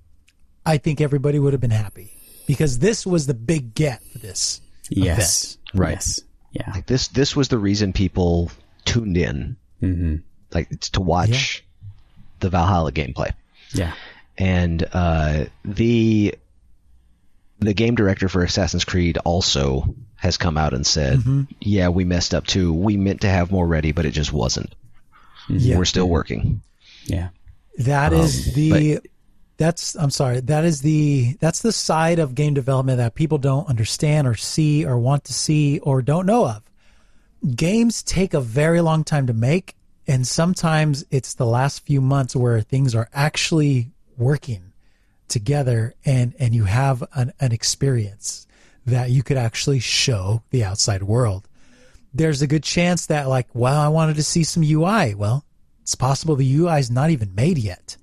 I think everybody would have been happy because this was the big get for this. yes. Right. Yes. Yeah. Like this this was the reason people tuned in, Mm-hmm. like it's to watch the Valhalla gameplay. Yeah. and uh, the the game director for Assassin's Creed also has come out and said, Mm-hmm. "Yeah, we messed up too. We meant to have more ready, but it just wasn't. Yeah. We're still working." Yeah. That Um, is the that's I'm sorry. That is the that's the side of game development that people don't understand or see or want to see or don't know of. Games take a very long time to make and sometimes it's the last few months where things are actually working together and and you have an, an experience that you could actually show the outside world. There's a good chance that like, well, I wanted to see some UI. Well, it's possible the UI is not even made yet.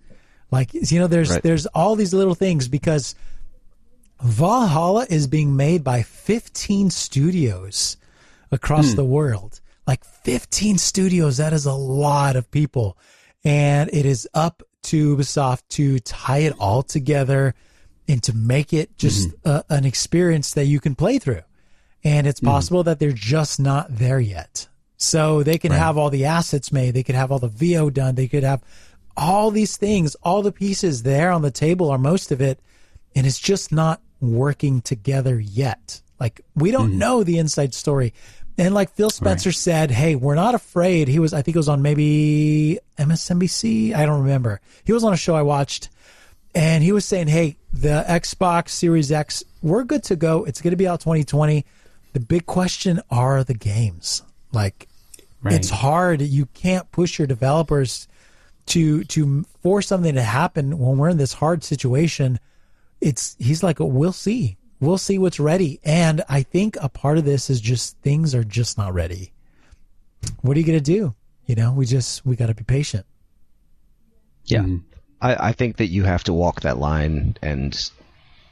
Like you know, there's Right. there's all these little things because Valhalla is being made by 15 studios across hmm. the world. Like 15 studios, that is a lot of people. And it is up to Ubisoft to tie it all together and to make it just hmm. a, an experience that you can play through. And it's hmm. possible that they're just not there yet. So they can have all the assets made, they could have all the VO done, they could have all these things, all the pieces there on the table or most of it, and it's just not working together yet. Like we don't know the inside story. And like Phil Spencer said, hey, we're not afraid. He was, I think it was on maybe MSNBC. I don't remember. He was on a show I watched and he was saying, hey, the Xbox Series X, we're good to go. It's going to be out 2020. The big question are the games. Like Right. it's hard. You can't push your developers to to force something to happen when we're in this hard situation. It's he's like, we'll see, we'll see what's ready. And I think a part of this is just things are just not ready. What are you gonna do? You know, we just we got to be patient. Yeah, mm-hmm. I, I think that you have to walk that line, and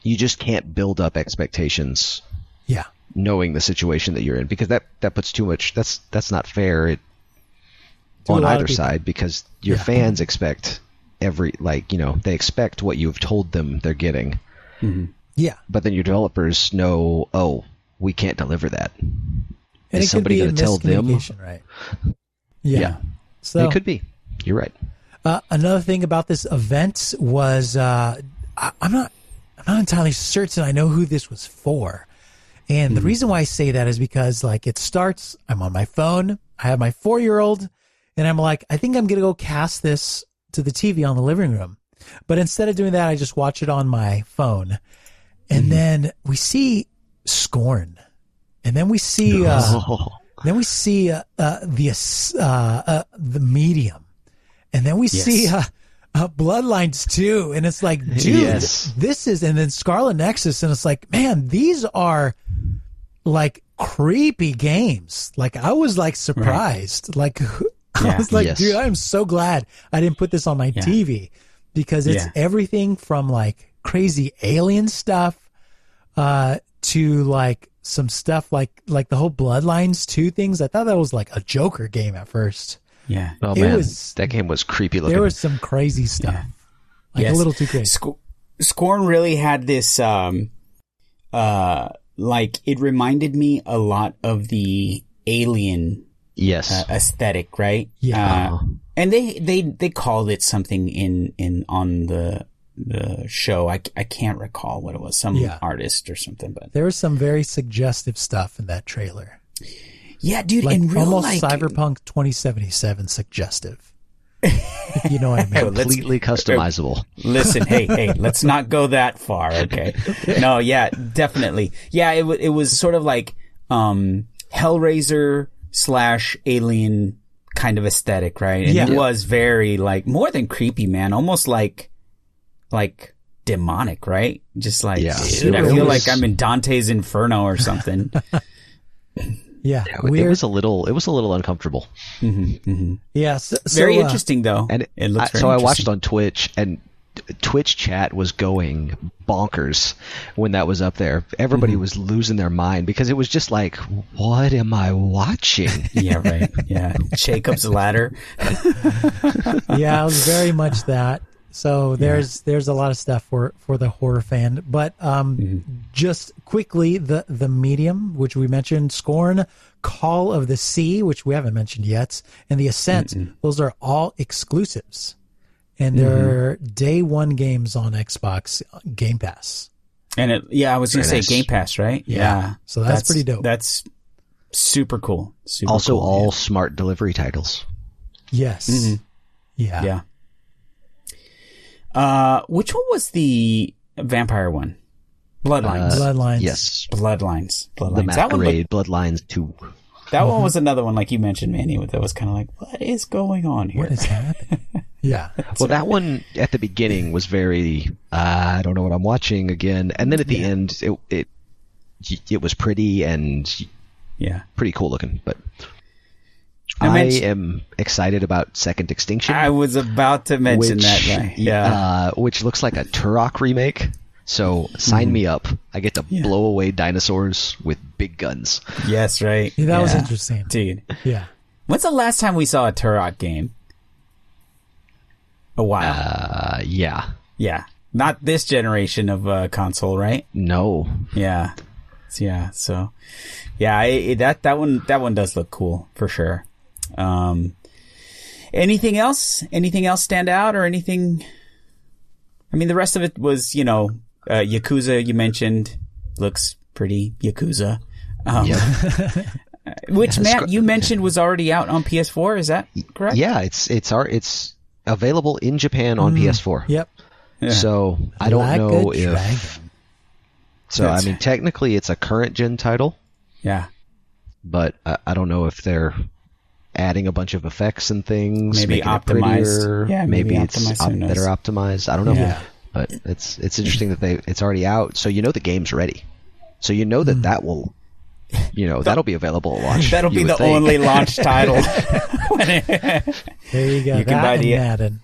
you just can't build up expectations Yeah, knowing the situation that you're in because that that puts too much. That's that's not fair. It, To on either side because your Yeah. fans expect every like you know they expect what you've told them they're getting mm-hmm. Yeah. but then your developers know oh we can't deliver that And Is somebody be gonna tell them? right? Yeah. Yeah. So it could be you're right Uh, another thing about this event was uh, I, I'm not I'm not entirely certain I know who this was for, and the reason why I say that is because like it starts. I'm on my phone. I have my four year old, and I'm like, I think I'm gonna go cast this to the TV on the living room, but instead of doing that, I just watch it on my phone, and then we see Scorn, and then we see. Uh, oh, then we see uh, uh, the uh, uh, the medium, and then we see uh, uh, Bloodlines too, and it's like, dude, Yes. this is, and then Scarlet Nexus, and it's like, man, these are like creepy games. Like I was like surprised, like I Yeah. was like, Yes. dude, I'm so glad I didn't put this on my TV because it's Yeah. everything from like crazy alien stuff uh to like some stuff like like the whole bloodlines 2 things i thought that was like a joker game at first Yeah. oh it man was- that game was creepy looking there was some crazy stuff Yeah. like Yes. a little too crazy Sc- Scorn really had this, um, uh, like it reminded me a lot of the Alien yes uh, aesthetic, right? Yeah. Uh, and they they they called it something in in on the the show. I, I can't recall what it was. Some Yeah. artist or something. But There was some very suggestive stuff in that trailer. yeah, dude, Like in real almost like, Cyberpunk 2077 suggestive. You know what I mean. Completely customizable. Listen, hey, hey, let's not go that far, okay? No, yeah, definitely. Yeah, it, wa it was sort of like um Hellraiser slash Alien kind of aesthetic, right? And Yeah. it was very like more than creepy, man. Almost like like demonic, right? Just like, Yeah. dude, I feel was- like I'm in Dante's Inferno or something. Yeah, It was a little. It was a little uncomfortable. yeah, so, Very so, uh, interesting, though. And it looks I, so I watched on Twitch and Twitch chat was going bonkers when that was up there. Everybody Mm-hmm. was losing their mind because it was just like, what am I watching? Yeah, right. Yeah, Jacob's ladder. yeah, it was very much that. So there's there's a lot of stuff for for the horror fan. But um, Mm-hmm. just quickly, the the medium, which we mentioned, Scorn, Call of the Sea, which we haven't mentioned yet, and the Ascent. Those are all exclusives, and they're Mm-hmm. day one games on Xbox Game Pass. And it, yeah, I was gonna say nice. Game Pass, right? Yeah. So that's pretty dope. That's super cool. Super also, cool, all smart delivery titles. Yes. Mm-hmm. Yeah. yeah. Yeah. Uh, which one was the vampire one? Bloodlines. Bloodlines. Yes, Bloodlines. the Bloodlines. That one, Masquerade, Bloodlines Two. that one was another one, like you mentioned, Manny. That was kind of like, what is going on here? What is happening? yeah. well, that one at the beginning was very. Uh, I don't know what I'm watching again, and then at the end, it it it was pretty and yeah. pretty cool looking. But I I, am excited about Second Extinction. I was about to mention which, that. Guy. Yeah. uh, which looks like a Turok remake. So sign Mm-hmm. me up. I get to blow away dinosaurs with big guns. yes, right. Yeah, that was interesting. Dude. Yeah. When's the last time we saw a Turok game? A while. Uh, yeah. yeah. Not this generation of uh, console, right? No. Yeah. Yeah. So, yeah, I, that that one that one does look cool for sure. Um, anything else? Anything else stand out or anything? I mean, the rest of it was, you know, uh, Yakuza. You mentioned looks pretty Yakuza. Um, Which Matt you mentioned was already out on PS4. Is that correct? Yeah, it's it's our it's available in Japan on PS4. Yep. So I don't Like know if. dragon. So I mean, technically, it's a current gen title, Yeah. but I, I don't know if they're adding a bunch of effects and things, Maybe making optimized. prettier. Yeah, maybe it's optimized, op- better optimized. I don't know. Yeah. But it's it's interesting that they it's already out, so you know the game's ready. So you know that Hmm. that will, you know, that'll be available at launch. That'll be the think. only launch title. There you go. You can buy the- Madden.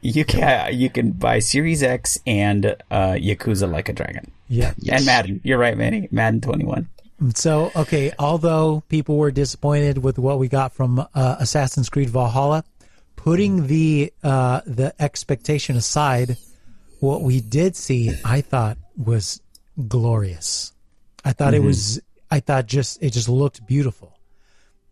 you can you can buy Series X and uh, Yakuza Like a Dragon Yeah. Yes. and Madden. You're right, Manny. Madden 21. So, okay, although people were disappointed with what we got from uh, Assassin's Creed Valhalla, putting the uh, the expectation aside, what we did see, I thought was glorious. I thought Mm-hmm. it was. I thought just it just looked beautiful.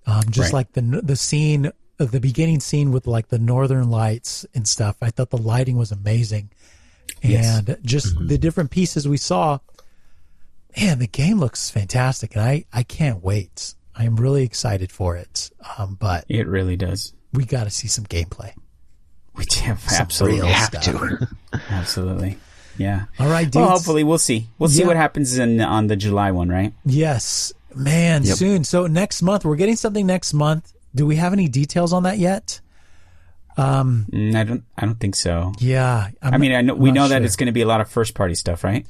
Um, just Right. like the the scene, the beginning scene with like the northern lights and stuff. I thought the lighting was amazing, Yes. and just the different pieces we saw man, the game looks fantastic, and I I can't wait. I'm really excited for it. Um, but It really does. we got to see some gameplay. We have absolutely real have stuff. to. absolutely. Yeah. All right, dudes. Well, hopefully we'll see. We'll see Yeah. what happens in on the July one, right? Yes, man. Yep. Soon. So next month we're getting something next month. Do we have any details on that yet? Mm, I don't. I don't think so. Yeah. I'm I mean, I know we not know that it's going to be a lot of first party stuff, right?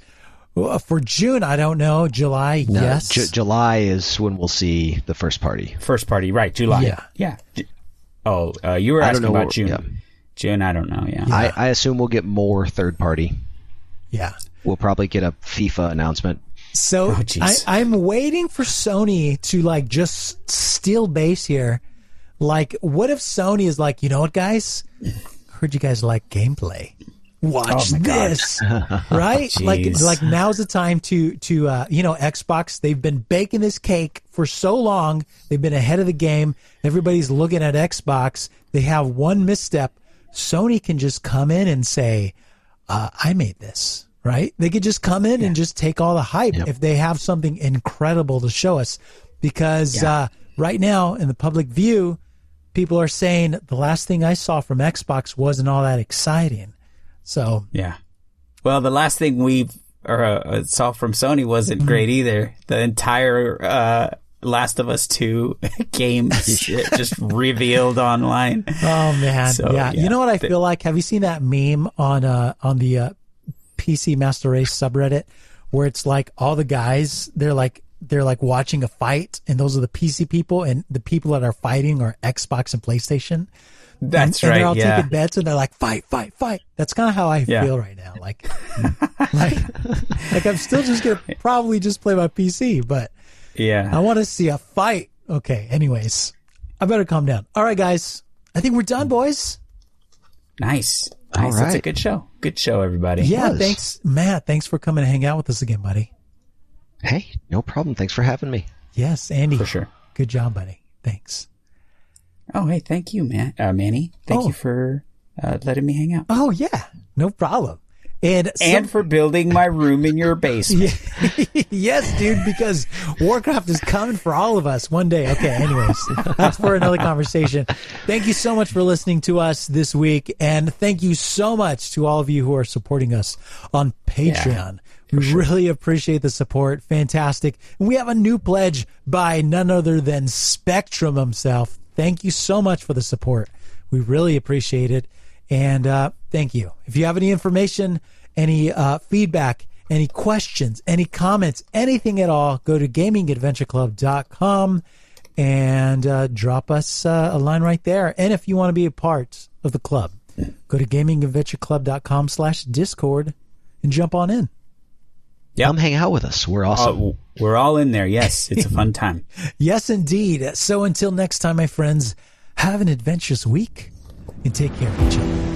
Well, for June. I don't know. July. No, yes. Ju- July is when we'll see the first party. First party, right? July. Yeah. Yeah. J- Oh, uh, you were I don't asking know about June. yeah. June, I don't know. Yeah. I, I assume we'll get more third party. yeah. We'll probably get a FIFA announcement. So Oh, I, I'm waiting for Sony to like just steal base here. Like, what if Sony is like, you know what, guys? Heard you guys like gameplay. Watch Oh this, right? like, like now's the time to to uh, you know Xbox. They've been baking this cake for so long. They've been ahead of the game. Everybody's looking at Xbox. They have one misstep. Sony can just come in and say, uh, I made this, right? They could just come in and just take all the hype Yep. if they have something incredible to show us. Because Yeah. uh, right now in the public view, people are saying the last thing I saw from Xbox wasn't all that exciting. So Yeah. Well, the last thing we or uh, saw from Sony wasn't great either. The entire uh, Last of Us Two game just revealed online. Oh man, So, yeah. yeah. You know what I The- feel like? Have you seen that meme on uh on the uh, PC Master Race subreddit where it's like all the guys they're like they're like watching a fight and those are the PC people and the people that are fighting are Xbox and PlayStation. That's and right. they're all yeah. taking bets and they're like fight, fight, fight. That's kind of how I Yeah. feel right now. Like, like, like I'm still just gonna probably just play my PC, but yeah, I want to see a fight. Okay. Anyways, I better calm down. All right, guys. I think we're done, boys. Nice. All Nice. That's a good show. Good show, everybody. Yeah, thanks, Matt. Thanks for coming to hang out with us again, buddy. Hey, no problem. Thanks for having me. Yes, Andy. For sure. Good job, buddy. Thanks. Oh, hey, thank you, man. Uh, Manny. Thank Oh. you for uh, letting me hang out. Oh yeah, no problem. And some- And for building my room in your basement. yes, dude, because Warcraft is coming for all of us one day. Okay, anyways, that's for another conversation. Thank you so much for listening to us this week. And thank you so much to all of you who are supporting us on Patreon. we really appreciate the support. Fantastic. And we have a new pledge by none other than Spectrum himself. Thank you so much for the support. We really appreciate it. And uh, thank you. If you have any information, any uh, feedback, any questions, any comments, anything at all, go to gamingadventureclub.com and uh, drop us uh, a line right there. And if you want to be a part of the club, go to gamingadventureclub.com slash discord and jump on in. Yep. Come hang out with us. We're awesome. Uh, we're all in there. Yes, it's a fun time. Yes, indeed. So until next time, my friends, have an adventurous week and take care of each other.